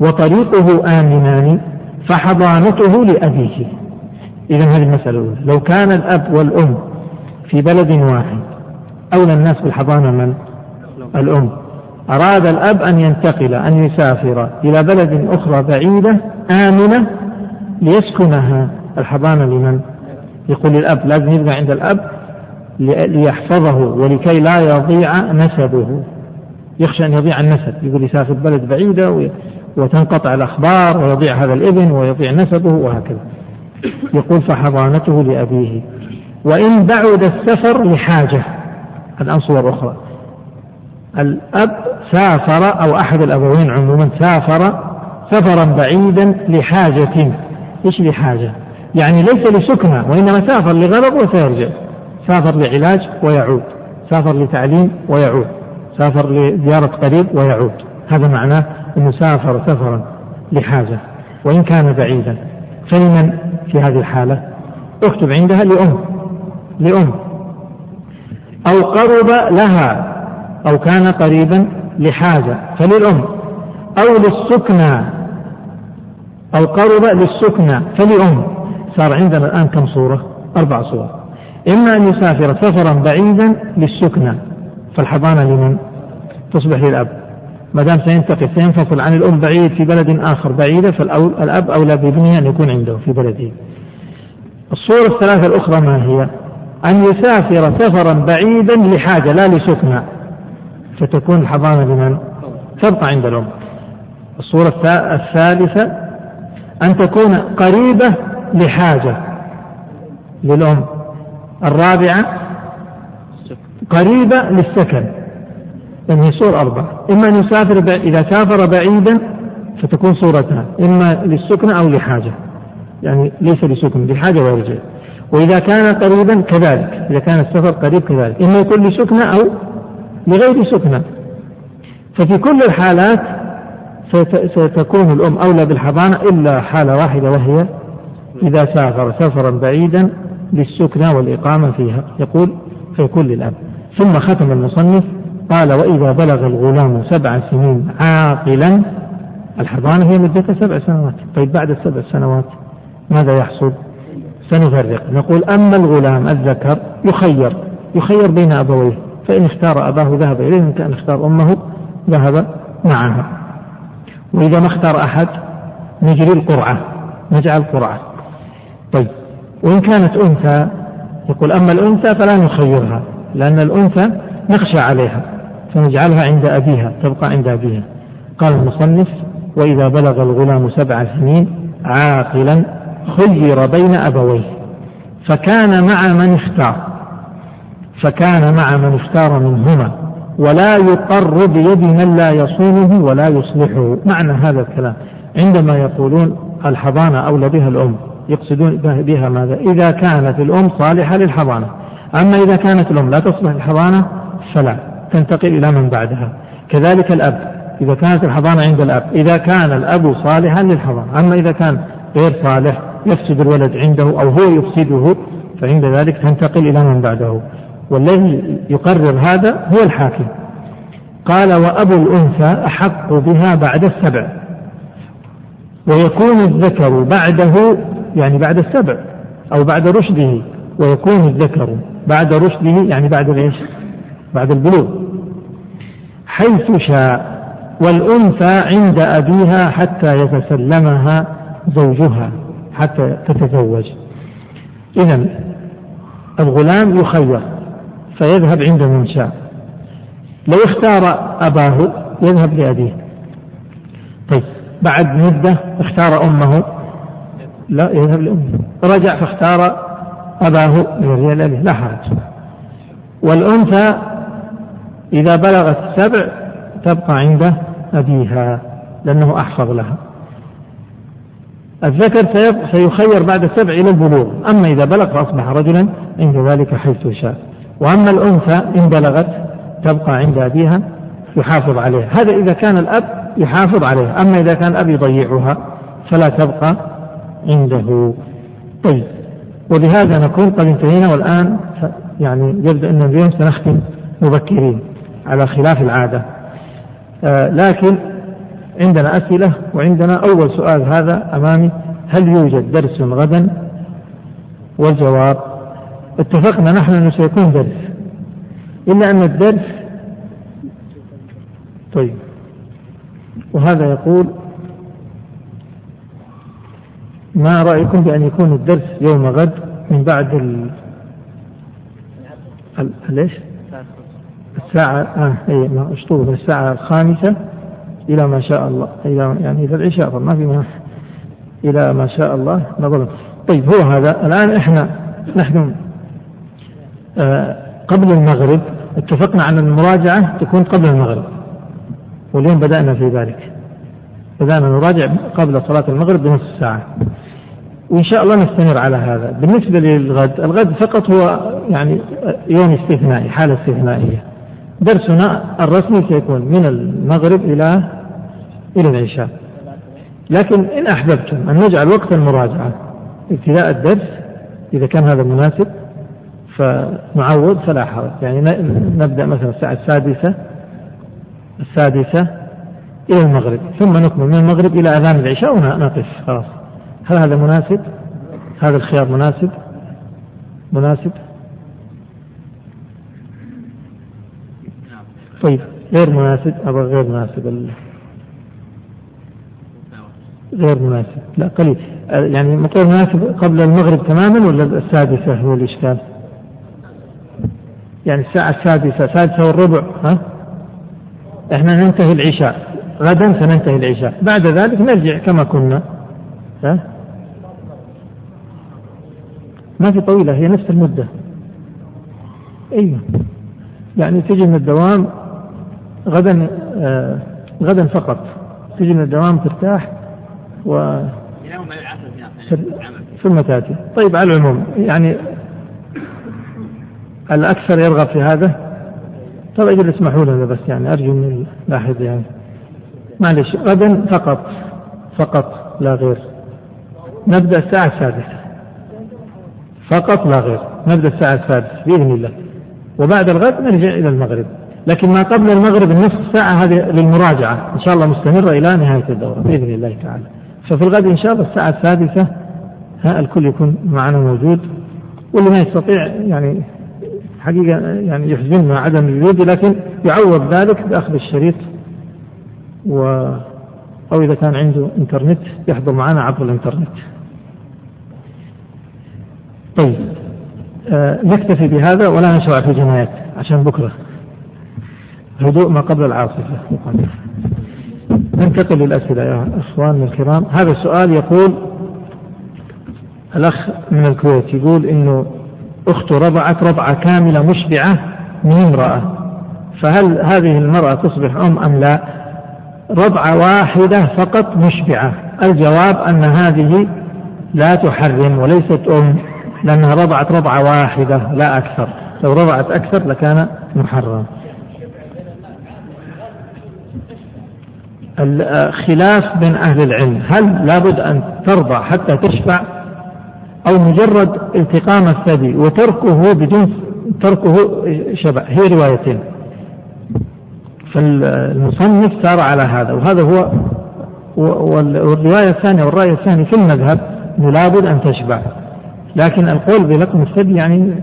وطريقه آمنان فحضانته لأبيه. إذا هذه المسألة الأولى. لو كان الأب والأم في بلد واحد. أولى الناس بالحضانة من؟ الأم. أراد الأب أن ينتقل أن يسافر إلى بلد أخرى بعيدة آمنة ليسكنها. الحضانة لمن؟ يقول الأب لازم يبقى عند الأب ليحفظه ولكي لا يضيع نسبه. يخشى أن يضيع النسب. يقول يسافر بلد بعيدة وتنقطع الأخبار ويضيع هذا الابن ويضيع نسبه وهكذا. يقول فحضانته لأبيه. وإن بعد السفر لحاجة. الآن صور أخرى. الأب سافر أو أحد الأبوين عموما سافر سفرا بعيدا لحاجة. إيش لحاجة؟ يعني ليس لسكنى وإنما سافر لغرض وسيرجع. سافر لعلاج ويعود. سافر لتعليم ويعود. سافر لزيارة قريب ويعود. هذا معناه أنه سافر سفرا لحاجة. وإن كان بعيدا. فلمن في هذه الحالة؟ اكتب عندها لأم. لأم. أو قرب لها أو كان قريبا لحاجة فللأم. أو للسكنى أو قرب للسكنى فلأم. صار عندنا الآن كم صورة؟ أربع صور. إما أن يسافر سفرا بعيدا للسكنى. فالحضانة لمن؟ تصبح للأب. ما دام سينتقل سينفصل عن الأم بعيد في بلد آخر بعيدة فالأب أولى بابنه أن يكون عنده في بلده. الصورة الثلاثة الأخرى ما هي؟ أن يسافر سفرا بعيدا لحاجة لا لسكنى فتكون الحضانة لمن؟ تبقى عند الأم. الصورة الثالثة أن تكون قريبة لحاجة للأم. الرابعة قريبة للسكن. يعني صور أربعة. إما أن يسافر إذا سافر بعيدا فتكون صورتها إما للسكنة أو لحاجة. يعني ليس لسكن لحاجة ويرجع وإذا كان قريبا كذلك إذا كان السفر قريب كذلك إما يكون لسكنة أو لغير سكنة. ففي كل الحالات ستكون الأم أولى بالحضانة إلا حالة واحدة وهي إذا سافر سفرا بعيدا للسكنى والإقامة فيها يقول فيكون للأب. ثم ختم المصنف قال وإذا بلغ الغلام سبع سنين عاقلا الحضانة هي مدتها سبع سنوات. طيب بعد السبع سنوات ماذا يحصل؟ سنفرق. نقول أما الغلام الذكر يخير يخير بين أبويه فإن اختار أباه ذهب إليه إن كان اختار أمه ذهب معها وإذا ما اختار أحد نجري القرعة نجعل قرعة طيب وإن كانت أنثى يقول أما الأنثى فلا نخيرها لأن الأنثى نخشى عليها فنجعلها عند أبيها تبقى عند أبيها. قال المصنف وإذا بلغ الغلام سبع سنين عاقلا خير بين أبويه فكان مع من اختار فكان مع من اختار منهما ولا يقر بيد من لا يصونه ولا يصلحه. معنى هذا الكلام عندما يقولون الحضانة أولى بها الأم يقصدون بها ماذا؟ إذا كانت الأم صالحة للحضانة. أما إذا كانت الأم لا تصلح للحضانة فلا تنتقل إلى من بعدها. كذلك الأب إذا كانت الحضانة عند الأب إذا كان الأب صالحا للحضانة. أما إذا كان غير صالح يفسد الولد عنده أو هو يفسده فعند ذلك تنتقل إلى من بعده. والذي يقرر هذا هو الحاكم. قال وأبو الأنثى أحق بها بعد السبع. ويكون الذكر بعده يعني بعد السبع أو بعد رشده. ويكون الذكر بعد رشده يعني بعد إيش؟ بعد البلوغ. حيث شاء والأنثى عند أبيها حتى يتسلمها زوجها. حتى تتزوج. إذا الغلام يخير فيذهب عند من شاء لو اختار أباه يذهب لأبيه. طيب بعد مدة اختار أمه. لا يذهب لأمه. رجع فاختار أباه من الرجال لا حرج. والأنثى إذا بلغت السبع تبقى عند أبيها لأنه أحفظ لها. الذكر سيخير بعد السبع إلى البلوغ. أما إذا بلغ فأصبح رجلا عند ذلك حيث شاء وأما الأنثى إن بلغت تبقى عند أبيها يحافظ عليها. هذا إذا كان الأب يحافظ عليها. أما إذا كان الأب يضيعها فلا تبقى عنده. طيب. وبهذا نكون قد انتهينا والآن يعني يبدو أن اليوم سنختم مبكرين على خلاف العادة. آه لكن عندنا أسئلة وعندنا أول سؤال هذا أمامي. هل يوجد درس غدا؟ والجواب اتفقنا نحن أنه سيكون درس. إلا أن الدرس طيب. وهذا يقول ما رأيكم بأن يكون الدرس يوم غد من بعد ال... ليش؟ الساعة آه مشطوب من الساعة الخامسة إلى ما شاء الله. إلى يعني إلى العشاء ما في ما إلى ما شاء الله نظر طيب هو هذا. الآن إحنا نحن آه قبل المغرب. اتفقنا على المراجعة تكون قبل المغرب. واليوم بدأنا في ذلك. بدأنا نراجع قبل صلاة المغرب بنصف ساعة. وإن شاء الله نستمر على هذا. بالنسبة للغد الغد فقط هو يعني يوم استثنائي حالة استثنائية. درسنا الرسمي سيكون من المغرب إلى إلى العشاء لكن إن أحببتم أن نجعل وقت المراجعة ابتداء الدرس إذا كان هذا مناسب فنعوض فلا حرج يعني نبدأ مثلا الساعة السادسة السادسة إلى المغرب ثم نكمل من المغرب إلى أذان العشاء ونقف خلاص هل هذا مناسب؟ هذا الخيار مناسب؟ مناسب؟ طيب غير مناسب. أبغى غير مناسب غير مناسب. لا قليل. يعني مطور مناسب قبل المغرب تماما ولا السادسة هو الإشكال؟ يعني الساعة السادسة السادسة والربع ها؟ إحنا ننتهي العشاء. غدا سننتهي العشاء. بعد ذلك نرجع كما كنا. ها؟ ما في طويلة هي نفس المدة. أيوه. يعني تجي من الدوام غدا آه غدا فقط. تجي من الدوام ترتاح و ثم تأتي. طيب على العموم يعني الأكثر يرغب في هذا؟ طيب أجل اسمحوا لنا بس يعني أرجو من اللاحظ يعني معلش غدا فقط فقط لا غير. نبدأ الساعة السادسة. فقط لا غير. نبدأ الساعة السادسة بإذن الله. وبعد الغد نرجع إلى المغرب. لكن ما قبل المغرب النصف ساعة هذه للمراجعة. إن شاء الله مستمرة إلى نهاية الدورة بإذن الله تعالى. ففي الغد إن شاء الله الساعة السادسة ها الكل يكون معنا موجود. واللي ما يستطيع يعني حقيقة يعني يحزننا عدم الوجود لكن يعوض ذلك بأخذ الشريط و أو إذا كان عنده إنترنت يحضر معنا عبر الإنترنت. طيب آه نكتفي بهذا ولا نشرع في الجنايات عشان بكرة. هدوء ما قبل العاصفة. ننتقل للأسئلة يا إخواننا الكرام. هذا السؤال يقول الأخ من الكويت يقول إنه أخته رضعت رضعة كاملة مشبعة من امرأة. فهل هذه المرأة تصبح أم أم لا؟ رضعة واحدة فقط مشبعة. الجواب أن هذه لا تحرم وليست أم لأنها رضعت رضعة واحدة لا أكثر. لو رضعت أكثر لكان محرم. الخلاف بين أهل العلم. هل لابد أن ترضى حتى تشفع؟ أو مجرد التقام الثدي وتركه بدون تركه شبع؟ هي روايتين. فالمصنف سار على هذا وهذا هو والرواية الثانية والرأي الثاني في المذهب أنه لابد أن تشبع. لكن القول بلقم الثدي يعني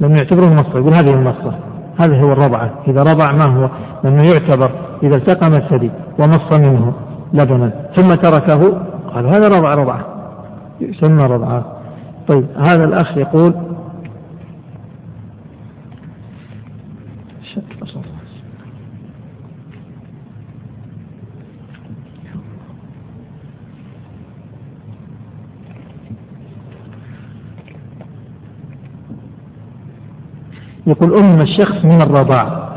لم يعتبره مصة يقول هذه المصة هذا هو الرضعة. إذا رضع ما هو؟ لأنه يعتبر إذا التقم الثدي ومص منه لبنا ثم تركه قال هذا رضع رضعة يسمى رضعة. طيب هذا الأخ يقول يقول أم الشخص من الرضاع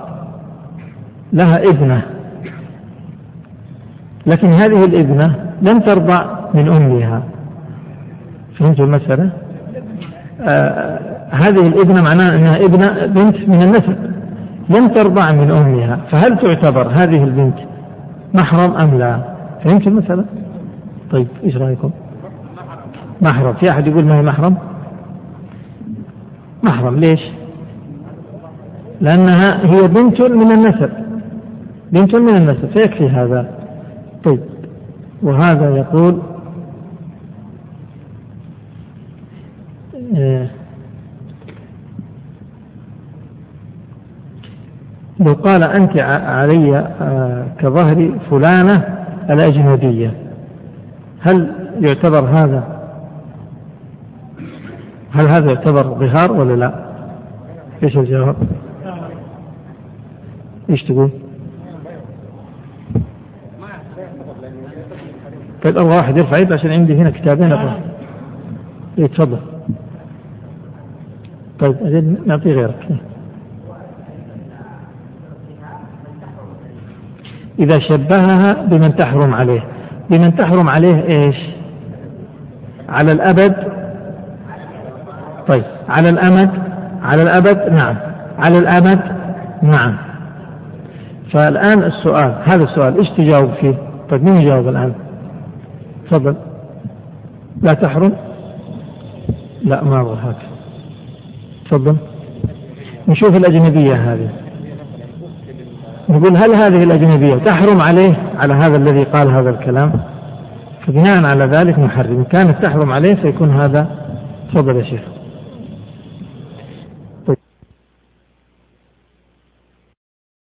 لها ابنة. لكن هذه الابنة لم ترضع من أمها. فهمت المسألة؟ آه هذه الابنة معناها أنها ابنة بنت من النسب لم ترضع من أمها. فهل تعتبر هذه البنت محرم أم لا؟ فهمت المسألة؟ طيب إيش رأيكم؟ محرم. في أحد يقول ما هي محرم؟ محرم. ليش؟ لأنها هي بنت من النسب بنت من النسب فيكفي هذا طيب وهذا يقول إيه لو قال أنت علي آه، كظهر فلانة الأجنبية هل يعتبر هذا هل هذا يعتبر ظهار ولا لا؟ إيش الجواب؟ إيش تقول؟ طيب أبغى واحد يرفع يده عشان عندي هنا كتابين أبغى إيه تفضل. طيب أجل نعطيه غيرك. إذا شبهها بمن تحرم عليه. بمن تحرم عليه إيش؟ على الأبد. طيب على الأمد. على الأبد نعم. على الأمد نعم. فالآن السؤال هذا السؤال إيش تجاوب فيه؟ طيب مين يجاوب الآن؟ تفضل. لا تحرم؟ لا ما أبغى هكذا تفضل. نشوف الأجنبية هذه. نقول هل هذه الأجنبية تحرم عليه؟ على هذا الذي قال هذا الكلام. فبناء على ذلك نحرم. كانت تحرم عليه فيكون هذا. تفضل يا شيخ.